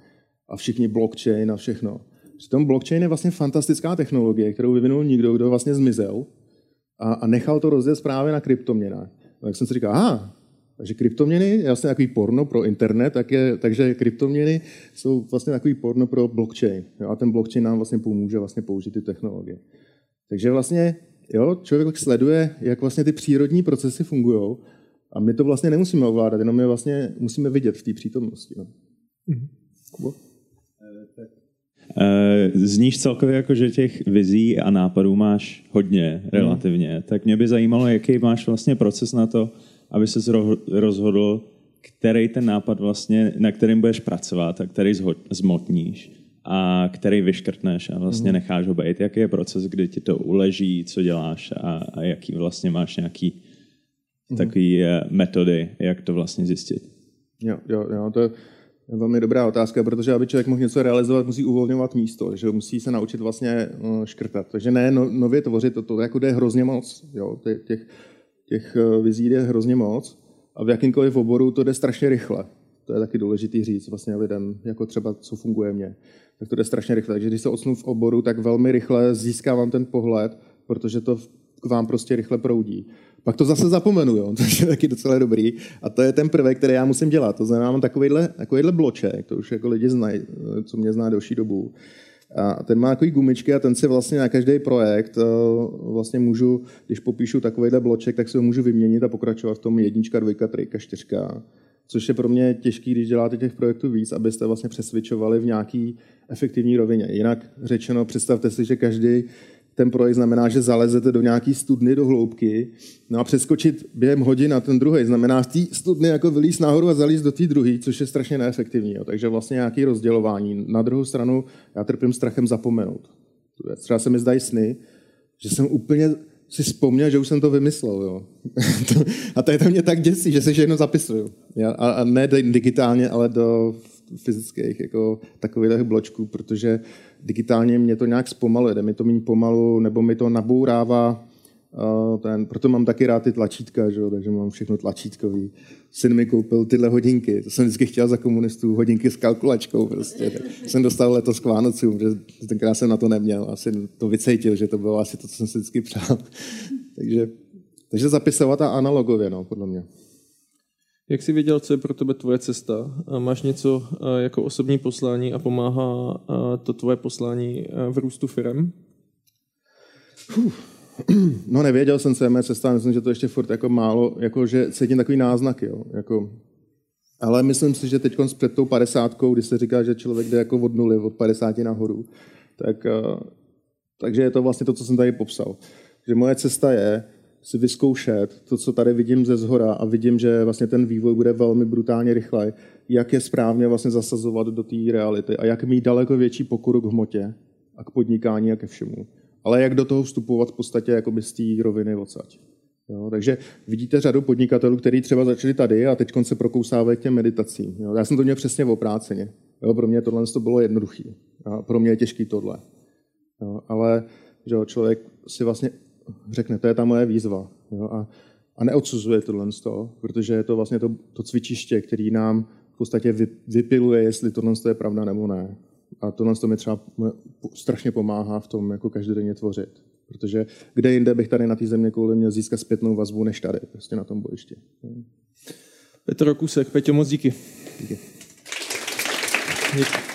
A všichni blockchain a všechno. Přitom blockchain je vlastně fantastická technologie, kterou vyvinul někdo, kdo vlastně zmizel a, a nechal to rozjet právě na kryptoměnách. Tak jsem si říkal, aha, takže kryptoměny je vlastně takový porno pro internet, tak je, takže kryptoměny jsou vlastně takový porno pro blockchain. Jo, a ten blockchain nám vlastně pomůže vlastně použít ty technologie. Takže vlastně jo, člověk sleduje, jak vlastně ty přírodní procesy fungují a my to vlastně nemusíme ovládat, jenom my vlastně musíme vidět v té přítomnosti. No. Mm-hmm. Zníš celkově jako, že těch vizí a nápadů máš hodně relativně, mm. tak mě by zajímalo, jaký máš vlastně proces na to, aby se rozhodl, který ten nápad vlastně, na kterým budeš pracovat a který zmotníš a který vyškrtneš a vlastně mm. necháš ho být. Jaký je proces, kdy ti to uleží, co děláš a, a jaký vlastně máš nějaký mm. takový uh, metody, jak to vlastně zjistit? Jo, jo, jo, to je velmi dobrá otázka, protože aby člověk mohl něco realizovat, musí uvolňovat místo, že musí se naučit vlastně uh, škrtat. Takže ne no, nově tvořit, to, to jako jde hrozně moc, jo, těch Těch eh, vizí je hrozně moc a v jakýmkoliv oboru to jde strašně rychle. To je taky důležitý říct vlastně lidem, jako třeba co funguje mně. Tak to jde strašně rychle. Takže když se odsnu v oboru, tak velmi rychle získávám ten pohled, protože to k vám prostě rychle proudí. Pak to zase zapomenu, jo, což je taky docela dobrý. A to je ten prvek, který já musím dělat. To znamená, mám takovýhle, takovýhle bloček, to už jako lidi znají, co mě zná delší dobu. A ten má takový gumičky a ten si vlastně na každý projekt eh, vlastně můžu, když popíšu takovýhle bloček, tak si ho můžu vyměnit a pokračovat v tom jednička, dvojka, trojka, čtyřka. Což je pro mě těžký, když děláte těch projektů víc, abyste vlastně přesvědčovali v nějaký efektivní rovině. Jinak řečeno, představte si, že každý ten projekt znamená, že zalezete do nějaký studny do hloubky, no a přeskočit během hodin na ten druhý znamená z té studny jako vylíz nahoru a zalíz do té druhé, což je strašně neefektivní. Jo. Takže vlastně nějaké rozdělování. Na druhou stranu já trpím strachem zapomenout. Třeba se mi zdají sny, že jsem úplně si vzpomněl, že už jsem to vymyslel. Jo. a to je to mě tak děsí, že se všechno zapisuju. A, a ne digitálně, ale do fyzických jako takových bločků, protože digitálně mě to nějak zpomaluje, jde mi to méně pomalu, nebo mi to nabourává ten, proto mám taky rád ty tlačítka, že jo, takže mám všechno tlačítkový. Syn mi koupil tyhle hodinky, to jsem vždycky chtěl za komunistů, hodinky s kalkulačkou prostě. Tak jsem dostal letos k Vánocům, že tenkrát jsem na to neměl, asi to vycejtil, že to bylo asi to, co jsem si vždycky přál. takže, takže zapisovat a analogově, no, podle mě. Jak jsi věděl, co je pro tebe tvoje cesta? Máš něco jako osobní poslání a pomáhá to tvoje poslání v růstu firm? No nevěděl jsem, co je mé cesta, myslím, že to ještě furt jako málo, jako že cítím takový náznaky, jo, jako, ale myslím si, že teď před tou padesátkou, když se říká, že člověk jde jako od nuly, od 50 nahoru, tak, takže je to vlastně to, co jsem tady popsal. Že moje cesta je si vyzkoušet to, co tady vidím ze zhora a vidím, že vlastně ten vývoj bude velmi brutálně rychlej, jak je správně vlastně zasazovat do té reality a jak mít daleko větší pokoru k hmotě a k podnikání a ke všemu. Ale jak do toho vstupovat v podstatě jakoby z té roviny odsaď. Jo, takže vidíte řadu podnikatelů, kteří třeba začali tady a teď se prokousávají k těm meditacím. Jo, já jsem to měl přesně v opráceně. Jo, pro mě tohle to bylo jednoduché. Pro mě je těžký tohle. Jo, ale že jo, člověk si vlastně řekne, to je ta moje výzva. Jo? A, a neodsuzuje tohle z toho, protože je to vlastně to, to cvičiště, který nám v podstatě vy, vypiluje, jestli tohle je pravda nebo ne. A tohle to mi třeba strašně pomáhá v tom jako každodenně tvořit. Protože kde jinde bych tady na té země kvůli měl získat zpětnou vazbu, než tady, prostě na tom bojišti. Petr Kusek, Peťo, moc díky. Díky. díky.